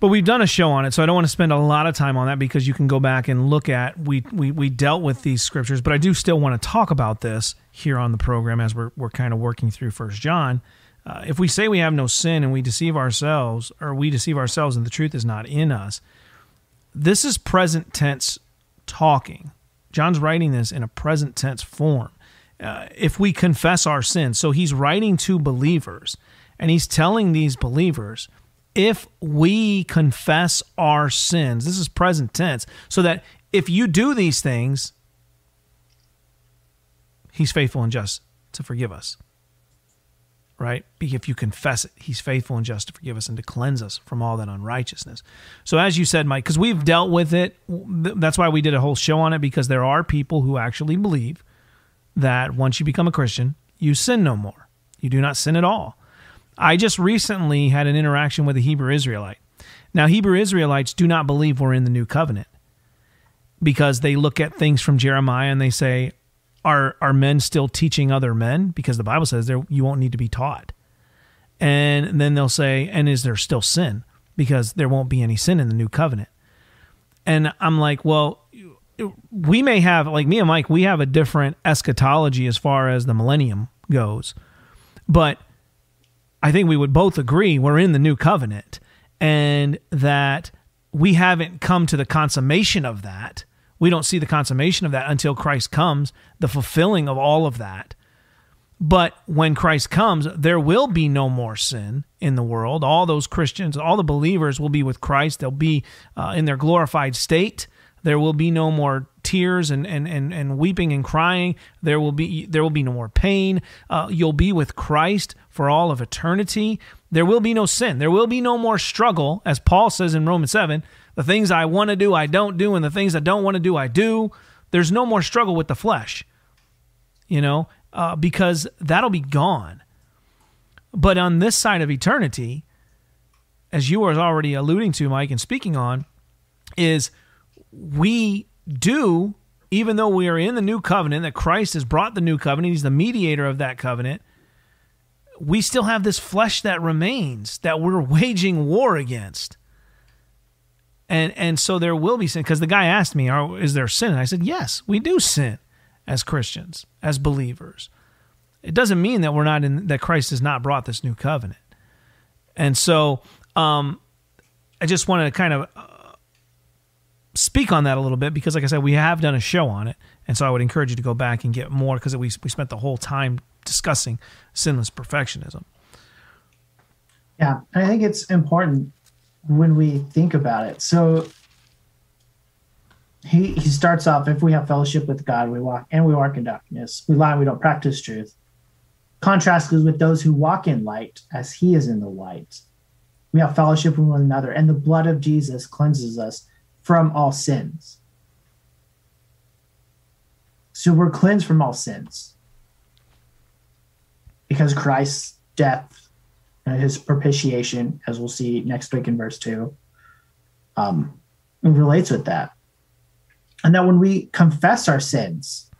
But we've done a show on it, so I don't want to spend a lot of time on that because you can go back and look at we we we dealt with these scriptures, but I do still want to talk about this here on the program as we're we're kind of working through First John. Uh, if we say we have no sin and we deceive ourselves, or we deceive ourselves and the truth is not in us, this is present tense talking. John's writing this in a present tense form. Uh, if we confess our sins, so he's writing to believers and he's telling these believers, if we confess our sins, this is present tense, so that if you do these things, he's faithful and just to forgive us right? If you confess it, he's faithful and just to forgive us and to cleanse us from all that unrighteousness. So, as you said, Mike, because we've dealt with it, that's why we did a whole show on it, because there are people who actually believe that once you become a Christian, you sin no more. You do not sin at all. I just recently had an interaction with a Hebrew Israelite. Now, Hebrew Israelites do not believe we're in the new covenant because they look at things from Jeremiah and they say, are are men still teaching other men? Because the bible says there you won't need to be taught. And then they'll say and is there still sin? Because there won't be any sin in the new covenant. And i'm like well we may have like me and mike we have a different eschatology as far as the millennium goes. But i think we would both agree we're in the new covenant and that we haven't come to the consummation of that we don't see the consummation of that until Christ comes, the fulfilling of all of that. But when Christ comes, there will be no more sin in the world. All those Christians, all the believers will be with Christ. They'll be uh, in their glorified state. There will be no more tears and, and, and, and weeping and crying. There will be there will be no more pain. Uh, you'll be with Christ for all of eternity. There will be no sin. There will be no more struggle, as Paul says in Romans 7. The things I want to do, I don't do, and the things I don't want to do, I do. There's no more struggle with the flesh, you know, uh, because that'll be gone. But on this side of eternity, as you were already alluding to, Mike, and speaking on, is we do, even though we are in the new covenant, that Christ has brought the new covenant, He's the mediator of that covenant, we still have this flesh that remains that we're waging war against and and so there will be sin because the guy asked me, "Is there sin?" And I said, "Yes, we do sin as Christians, as believers. it doesn't mean that we're not in that Christ has not brought this new covenant. And so um, I just want to kind of uh, speak on that a little bit because, like I said, we have done a show on it, and so I would encourage you to go back and get more because we we spent the whole time discussing sinless perfectionism. Yeah, I think it's important when we think about it. So he he starts off if we have fellowship with God, we walk and we walk in darkness. We lie, we don't practice truth. Contrast is with those who walk in light as he is in the light. We have fellowship with one another, and the blood of Jesus cleanses us from all sins. So we're cleansed from all sins because Christ's death his propitiation, as we'll see next week in verse 2, um, relates with that. And that when we confess our sins,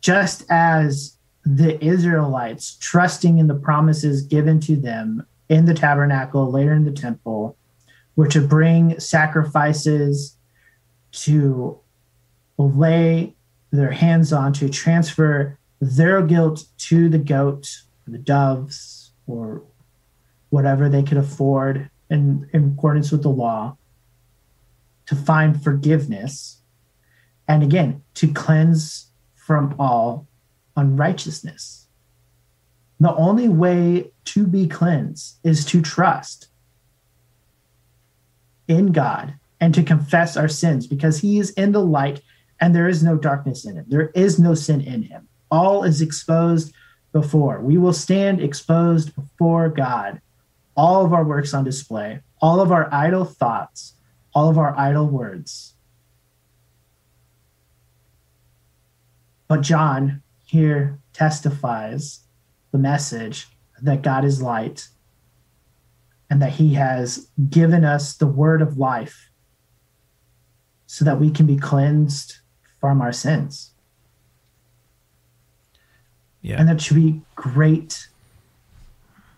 just as the Israelites trusting in the promises given to them in the tabernacle, later in the temple, were to bring sacrifices to lay their hands on to transfer their guilt to the goat, the doves, or whatever they could afford in, in accordance with the law to find forgiveness and again to cleanse from all unrighteousness. The only way to be cleansed is to trust in God and to confess our sins because he is in the light and there is no darkness in him. There is no sin in him. All is exposed before. We will stand exposed before God. All of our works on display, all of our idle thoughts, all of our idle words. But John here testifies the message that God is light and that he has given us the word of life so that we can be cleansed from our sins. Yeah. And that should be great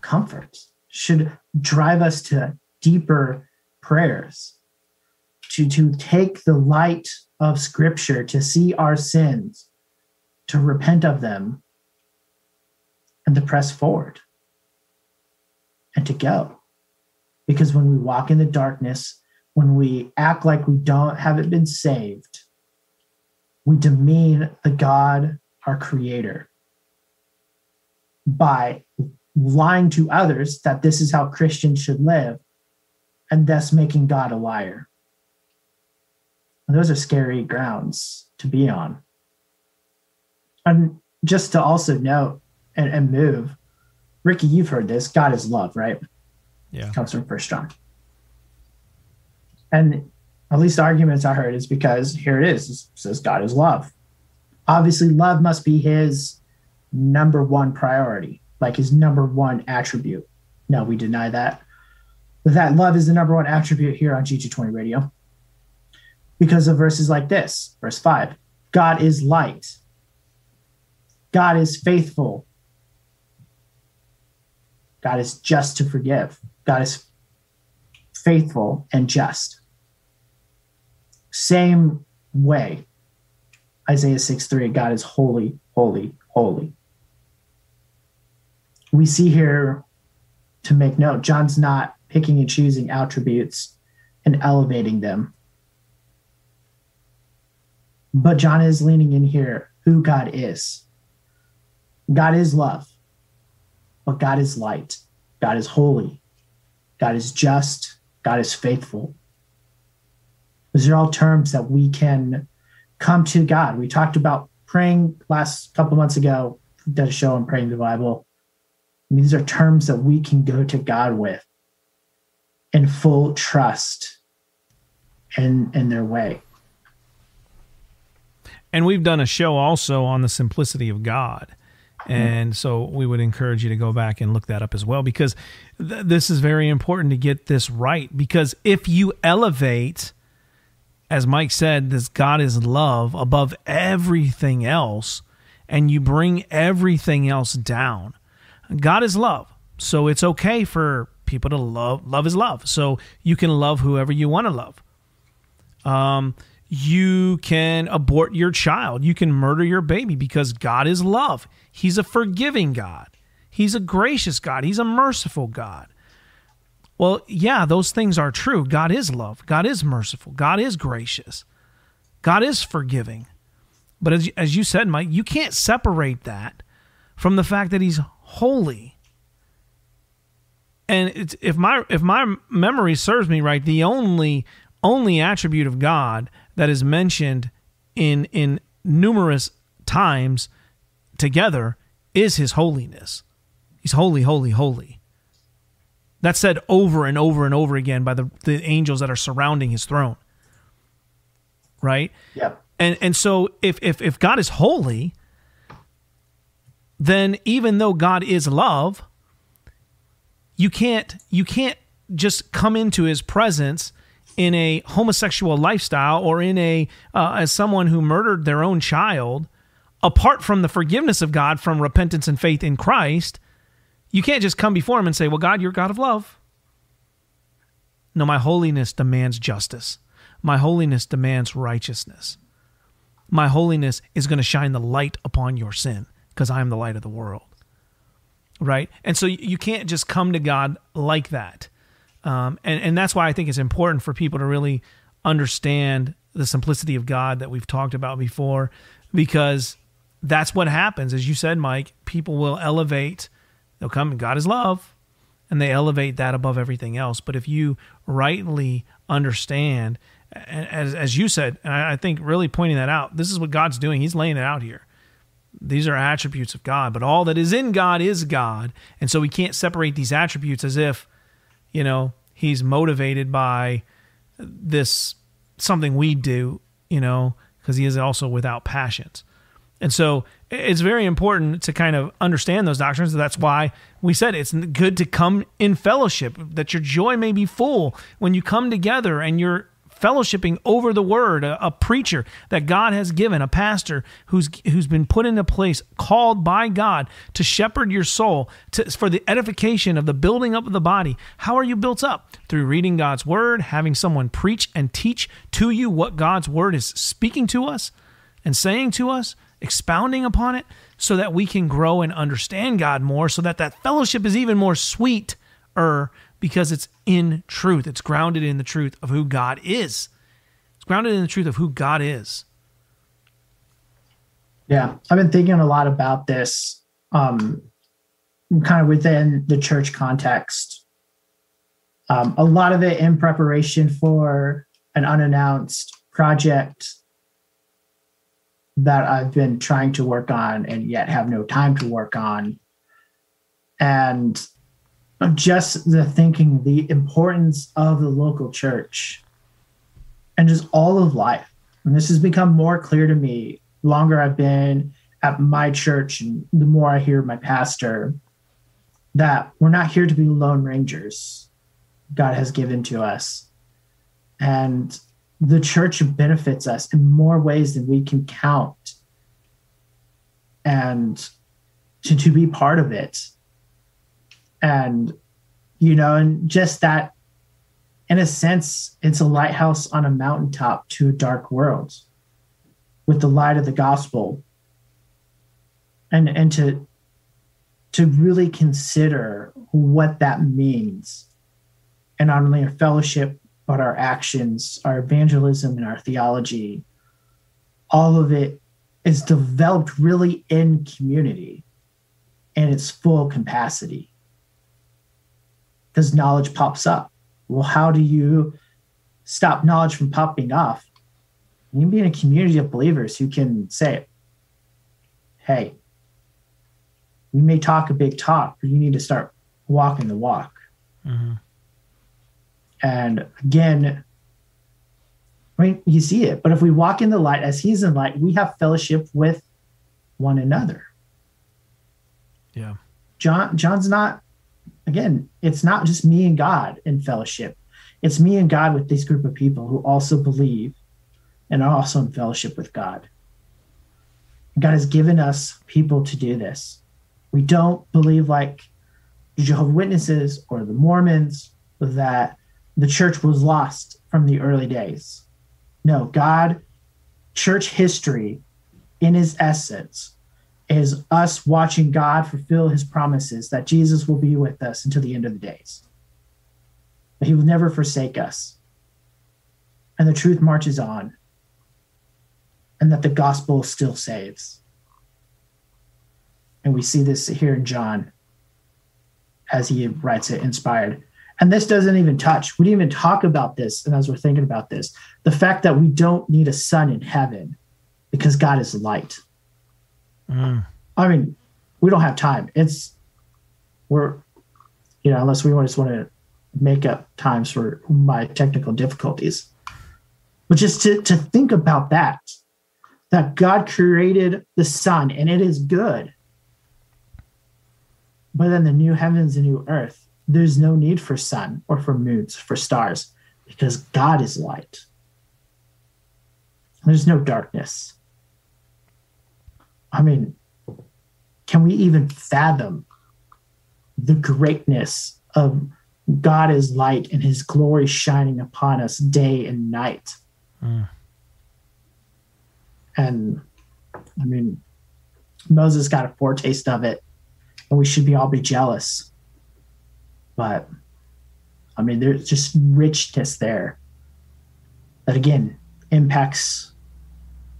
comfort, should drive us to deeper prayers, to, to take the light of scripture, to see our sins, to repent of them, and to press forward and to go. Because when we walk in the darkness, when we act like we don't haven't been saved, we demean the God, our creator, by lying to others that this is how Christians should live, and thus making God a liar. And those are scary grounds to be on. And just to also note and, and move, Ricky, you've heard this God is love, right? Yeah. It Comes from First John. And at least the arguments I heard is because here it is, it says God is love. Obviously, love must be his number one priority, like his number one attribute. No, we deny that. That love is the number one attribute here on G220 radio. Because of verses like this, verse 5 God is light, God is faithful, God is just to forgive, God is faithful and just. Same way, Isaiah 6 3, God is holy, holy, holy. We see here to make note, John's not picking and choosing attributes and elevating them. But John is leaning in here who God is. God is love, but God is light. God is holy. God is just. God is faithful. Those are all terms that we can come to God. We talked about praying last couple months ago, did a show on praying the Bible. These are terms that we can go to God with in full trust in in their way. And we've done a show also on the simplicity of God. Mm-hmm. And so we would encourage you to go back and look that up as well because th- this is very important to get this right. Because if you elevate, as Mike said, this God is love above everything else, and you bring everything else down, God is love. So it's okay for people to love. Love is love. So you can love whoever you want to love. Um, you can abort your child, you can murder your baby because God is love. He's a forgiving God, He's a gracious God, He's a merciful God. Well, yeah, those things are true. God is love, God is merciful, God is gracious, God is forgiving. But as, as you said, Mike, you can't separate that from the fact that He's holy. And if my if my memory serves me right, the only only attribute of God that is mentioned in in numerous times together is his holiness. He's holy, holy, holy. That's said over and over and over again by the, the angels that are surrounding his throne. Right? Yeah. And and so if if if God is holy, then even though God is love, you can't you can't just come into his presence in a homosexual lifestyle or in a uh, as someone who murdered their own child apart from the forgiveness of God from repentance and faith in Christ you can't just come before him and say well God you're God of love. No my holiness demands justice. My holiness demands righteousness. My holiness is going to shine the light upon your sin because I am the light of the world right? And so you can't just come to God like that. Um, and, and that's why I think it's important for people to really understand the simplicity of God that we've talked about before, because that's what happens. As you said, Mike, people will elevate, they'll come, God is love, and they elevate that above everything else. But if you rightly understand, as, as you said, and I think really pointing that out, this is what God's doing. He's laying it out here. These are attributes of God, but all that is in God is God. And so we can't separate these attributes as if, you know, he's motivated by this something we do, you know, because he is also without passions. And so it's very important to kind of understand those doctrines. That's why we said it's good to come in fellowship, that your joy may be full when you come together and you're fellowshipping over the word, a, a, preacher that God has given, a pastor who's who's been put into place, called by God to shepherd your soul to, for the edification of the building up of the body. How are you built up? Through reading God's word, having someone preach and teach to you what God's word is speaking to us and saying to us, expounding upon it so that we can grow and understand God more so that that fellowship is even more sweet er because it's in truth. It's grounded in the truth of who God is. It's grounded in the truth of who God is. Yeah, I've been thinking a lot about this, um, kind of within the church context. Um, a lot of it in preparation for an unannounced project that I've been trying to work on and yet have no time to work on. And just the thinking, the importance of the local church and just all of life. And this has become more clear to me longer I've been at my church and the more I hear my pastor that we're not here to be lone rangers. God has given to us. And the church benefits us in more ways than we can count. And to, to be part of it and you know and just that in a sense it's a lighthouse on a mountaintop to a dark world with the light of the gospel. And and to to really consider what that means. And not only our fellowship but our actions our evangelism and our theology. All of it is developed really in community in its full capacity because knowledge pops up. Well, how do you stop knowledge from popping off? You can be in a community of believers who can say, hey, you may talk a big talk, but you need to start walking the walk. Mm-hmm. And again, I mean, you see it, but if we walk in the light as he's in light, we have fellowship with one another. Yeah. John John's not again, it's not just me and God in fellowship. It's me and God with this group of people who also believe and are also in fellowship with God. God has given us people to do this. We don't believe like the Jehovah Witnesses or the Mormons that the church was lost from the early days. No, God, church history in his essence is us watching God fulfill his promises that Jesus will be with us until the end of the days. That he will never forsake us. And the truth marches on. And that the gospel still saves. And we see this here in John as he writes it inspired. And this doesn't even touch, we didn't even talk about this. And as we're thinking about this, the fact that we don't need a sun in heaven because God is light. Mm. I mean, we don't have time. It's we're you know, unless we just want to make up times for my technical difficulties. But just to, to think about that, that God created the sun and it is good. But then the new heavens and new earth, there's no need for sun or for moons, for stars, because God is light. There's no darkness. I mean, can we even fathom the greatness of God is light and his glory shining upon us day and night? Mm. And I mean, Moses got a foretaste of it, and we should be all be jealous. But I mean, there's just richness there that again impacts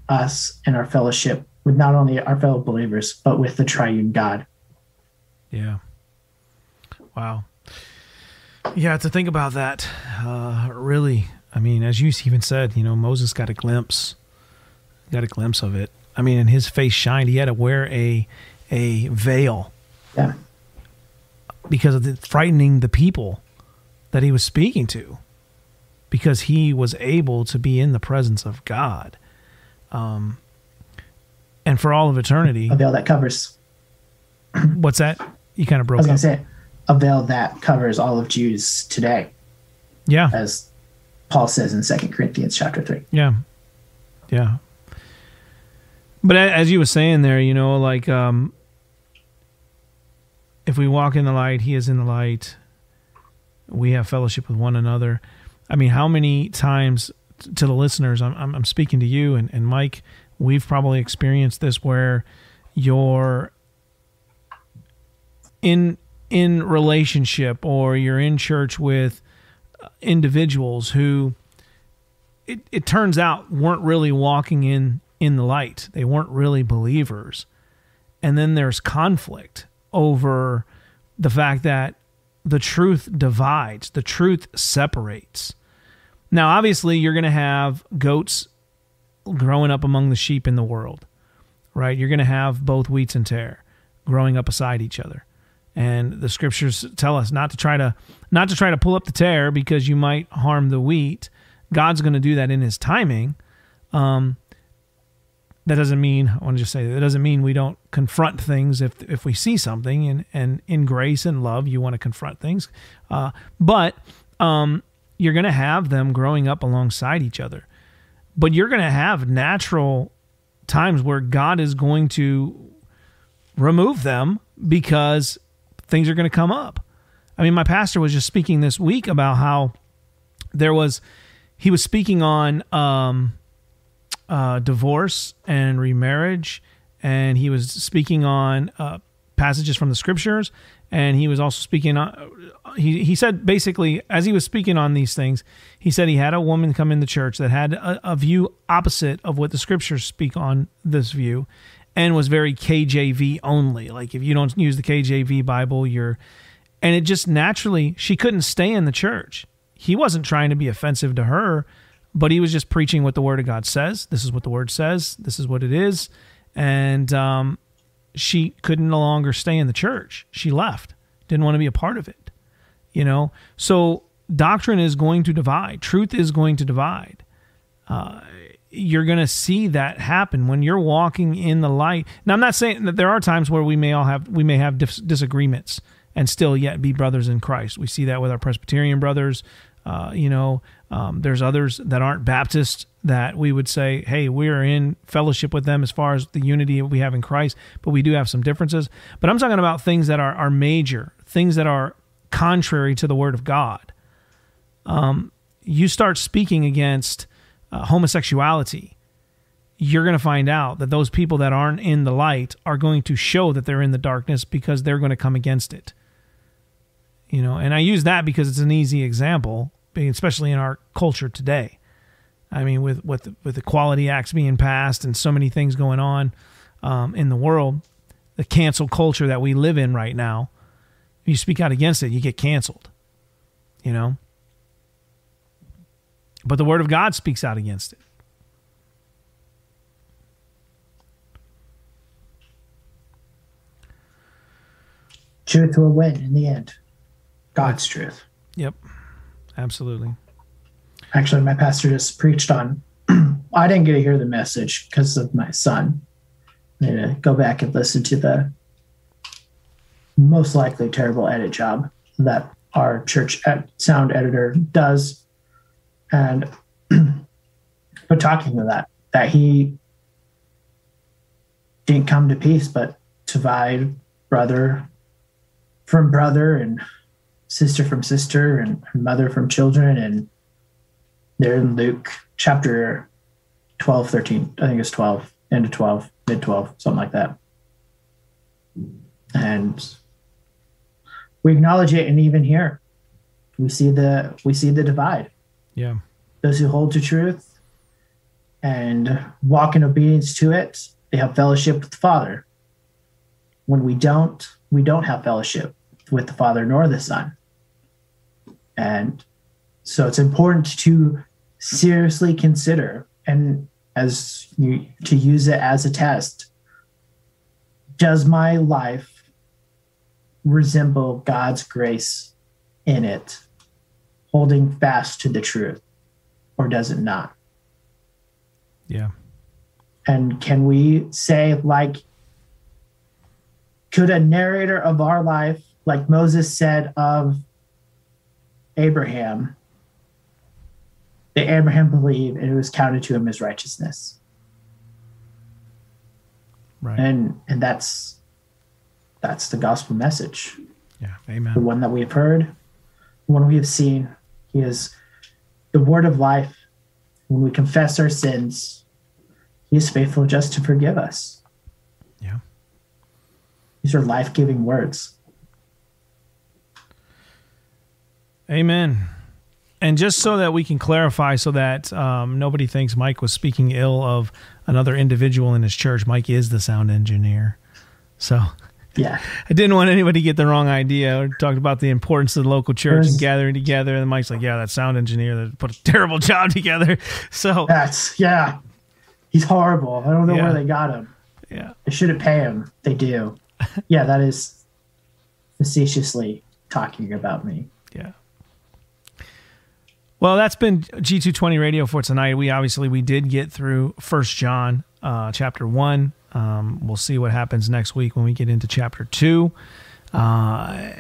us and our fellowship with not only our fellow believers, but with the triune God. Yeah. Wow. Yeah, to think about that, uh, really, I mean, as you even said, you know, Moses got a glimpse, got a glimpse of it. I mean, and his face shined. He had to wear a a veil. Yeah. Because of the frightening the people that he was speaking to, because he was able to be in the presence of God. Um, and for all of eternity. A veil that covers. What's that? You kind of broke. I was going to say a veil that covers all of Jews today. Yeah, as Paul says in Second Corinthians chapter three. Yeah, yeah. But as you were saying there, you know, like um, if we walk in the light, He is in the light. We have fellowship with one another. I mean, how many times to the listeners? I'm I'm, speaking to you and, and Mike we've probably experienced this where you're in in relationship or you're in church with individuals who it, it turns out weren't really walking in in the light. They weren't really believers. And then there's conflict over the fact that the truth divides the truth separates. Now obviously you're going to have goats growing up among the sheep in the world, right? You're going to have both wheats and tare growing up beside each other. And the scriptures tell us not to try to not to try to pull up the tare because you might harm the wheat. God's going to do that in His timing. Um, that doesn't mean I want to just say that doesn't mean we don't confront things if if we see something and and in grace and love you want to confront things, uh, but um, you're going to have them growing up alongside each other but you're going to have natural times where God is going to remove them because things are going to come up. I mean, my pastor was just speaking this week about how there was, he was speaking on um, uh, divorce and remarriage, and he was speaking on uh, passages from the scriptures, and he was also speaking on he, he said basically as he was speaking on these things he said he had a woman come in the church that had a, a view opposite of what the scriptures speak on this view and was very kjv only. Like if you don't use the kjv bible you're and it just naturally she couldn't stay in the church. He wasn't trying to be offensive to her but he was just preaching what the word of god says. This is what the word says. This is what it is. And um, she couldn't no longer stay in the church. She left didn't want to be a part of it you know? So doctrine is going to divide truth is going to divide. Uh, you're going to see that happen when you're walking in the light. Now i'm not saying that there are times where we may all have we may have dis- disagreements and still yet be brothers in christ. We see that with our presbyterian brothers uh, you know um, there's others that aren't baptist that we would say hey we're in fellowship with them as far as the unity we have in christ but we do have some differences but i'm talking about things that are, are major things that are contrary to the word of God. Um, you start speaking against uh, homosexuality, you're going to find out that those people that aren't in the light are going to show that they're in the darkness because they're going to come against it. You know, and I use that because it's an easy example, especially in our culture today. I mean, with with with the equality acts being passed and so many things going on um, in the world, the cancel culture that we live in right now, if you speak out against it, you get canceled. You know, but the Word of God speaks out against it. Truth will win in the end. God's truth. Yep, absolutely. Actually, my pastor just preached on. I didn't get to hear the message because of my son. I need to go back and listen to the most likely terrible edit job that our church sound editor does and but talking to that that he didn't come to peace but to divide brother from brother and sister from sister and mother from children and they're in luke chapter 12 13 i think it's 12 end of 12 mid 12 something like that and we acknowledge it and even here we see the we see the divide yeah. Those who hold to truth and walk in obedience to it, they have fellowship with the Father. When we don't, we don't have fellowship with the Father nor the Son. And so it's important to seriously consider and as you to use it as a test. Does my life resemble God's grace in it? holding fast to the truth or does it not? Yeah. And can we say, like, could a narrator of our life, like Moses said of Abraham, that Abraham believed and it was counted to him as righteousness? Right. And and that's that's the gospel message. Yeah. Amen. The one that we have heard, the one we have seen, he is the word of life. When we confess our sins, He is faithful just to forgive us. Yeah. These are life giving words. Amen. And just so that we can clarify, so that um, nobody thinks Mike was speaking ill of another individual in his church, Mike is the sound engineer. So yeah. I didn't want anybody to get the wrong idea. We talked about the importance of the local church and gathering together. And Mike's like, yeah, that sound engineer that put a terrible job together. So that's, yeah, he's horrible. I don't know Yeah. where they got him. yeah, They shouldn't pay him. They do. yeah, that is facetiously talking about me. yeah. Well, that's been G220 radio for tonight. We obviously we did get through First John uh, chapter one. Um, we'll see what happens next week when we get into chapter two. Uh,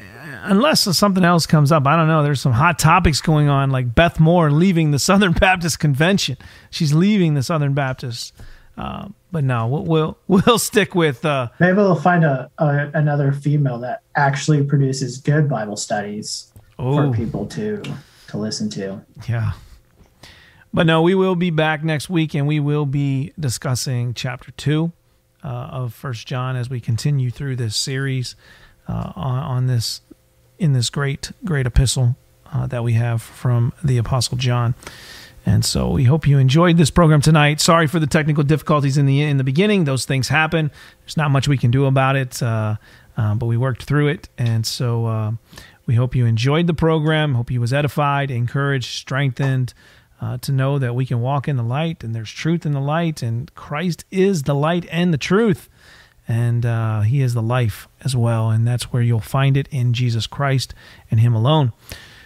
unless something else comes up, I don't know. There's some hot topics going on, like Beth Moore leaving the Southern Baptist Convention. She's leaving the Southern Baptist. Uh, but no, we'll we'll, we'll stick with uh, Maybe we'll find a, a another female that actually produces good Bible studies for people to to listen to. yeah. But no, we will be back next week, and we will be discussing chapter two uh, of First John as we continue through this series uh, on, on this in this great great epistle uh, that we have from the Apostle John. And so we hope you enjoyed this program tonight. Sorry for the technical difficulties in the in the beginning; those things happen. There's not much we can do about it, uh, uh, but we worked through it. And so uh, we hope you enjoyed the program. Hope you was edified, encouraged, strengthened uh, to know that we can walk in the light, and there's truth in the light, and Christ is the light and the truth, and uh, He is the life as well. And that's where you'll find it in Jesus Christ and Him alone.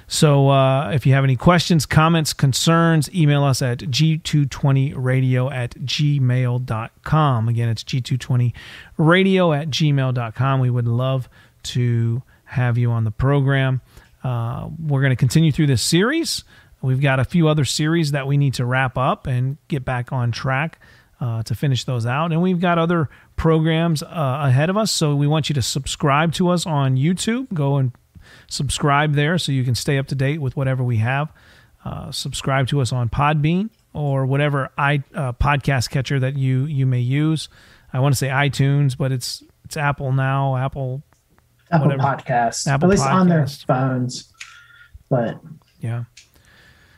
So uh, if you have any questions, comments, concerns, email us at g220radio at gmail.com. Again, it's g220radio at gmail.com. We would love to have you on the program. Uh, we're going to continue through this series. We've got a few other series that we need to wrap up and get back on track uh, to finish those out. And we've got other programs uh, ahead of us. So we want you to subscribe to us on YouTube. Go and subscribe there so you can stay up to date with whatever we have. Uh, subscribe to us on Podbean, or whatever i uh, podcast catcher that you you may use. I want to say iTunes, but it's it's Apple now. Apple Apple whatever. Podcasts, Apple at least on their phones. But yeah.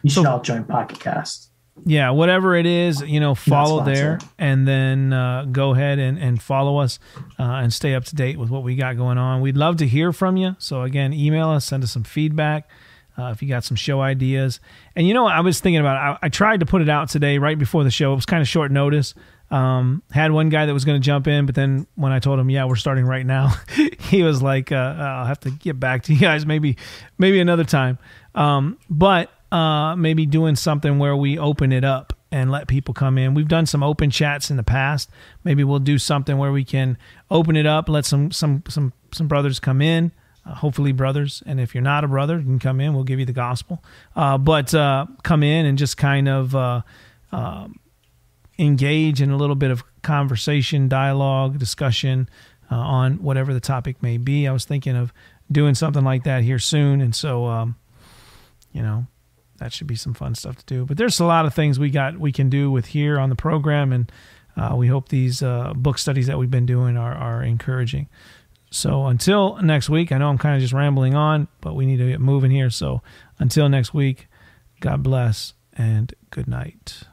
you should So- all join Pocket Cast. yeah whatever it is you know follow there and then uh, go ahead and, and follow us uh, and stay up to date with what we got going on we'd love to hear from you so again email us send us some feedback uh, if you got some show ideas and you know what i was thinking about I, I tried to put it out today right before the show it was kind of short notice um, had one guy that was going to jump in but then when i told him yeah we're starting right now he was like uh, i'll have to get back to you guys maybe maybe another time um, but uh, maybe doing something where we open it up and let people come in. We've done some open chats in the past. Maybe we'll do something where we can open it up, let some some some some brothers come in. Uh, hopefully, brothers. And if you're not a brother, you can come in. We'll give you the gospel. Uh, but uh, come in and just kind of uh, um, engage in a little bit of conversation, dialogue, discussion uh, on whatever the topic may be. I was thinking of doing something like that here soon, and so um, you know that should be some fun stuff to do. But there's a lot of things we got we can do with here on the program, and uh, we hope these uh, book studies that we've been doing are are encouraging. So until next week, I know I'm kind of just rambling on, but we need to get moving here. So until next week, God bless and good night.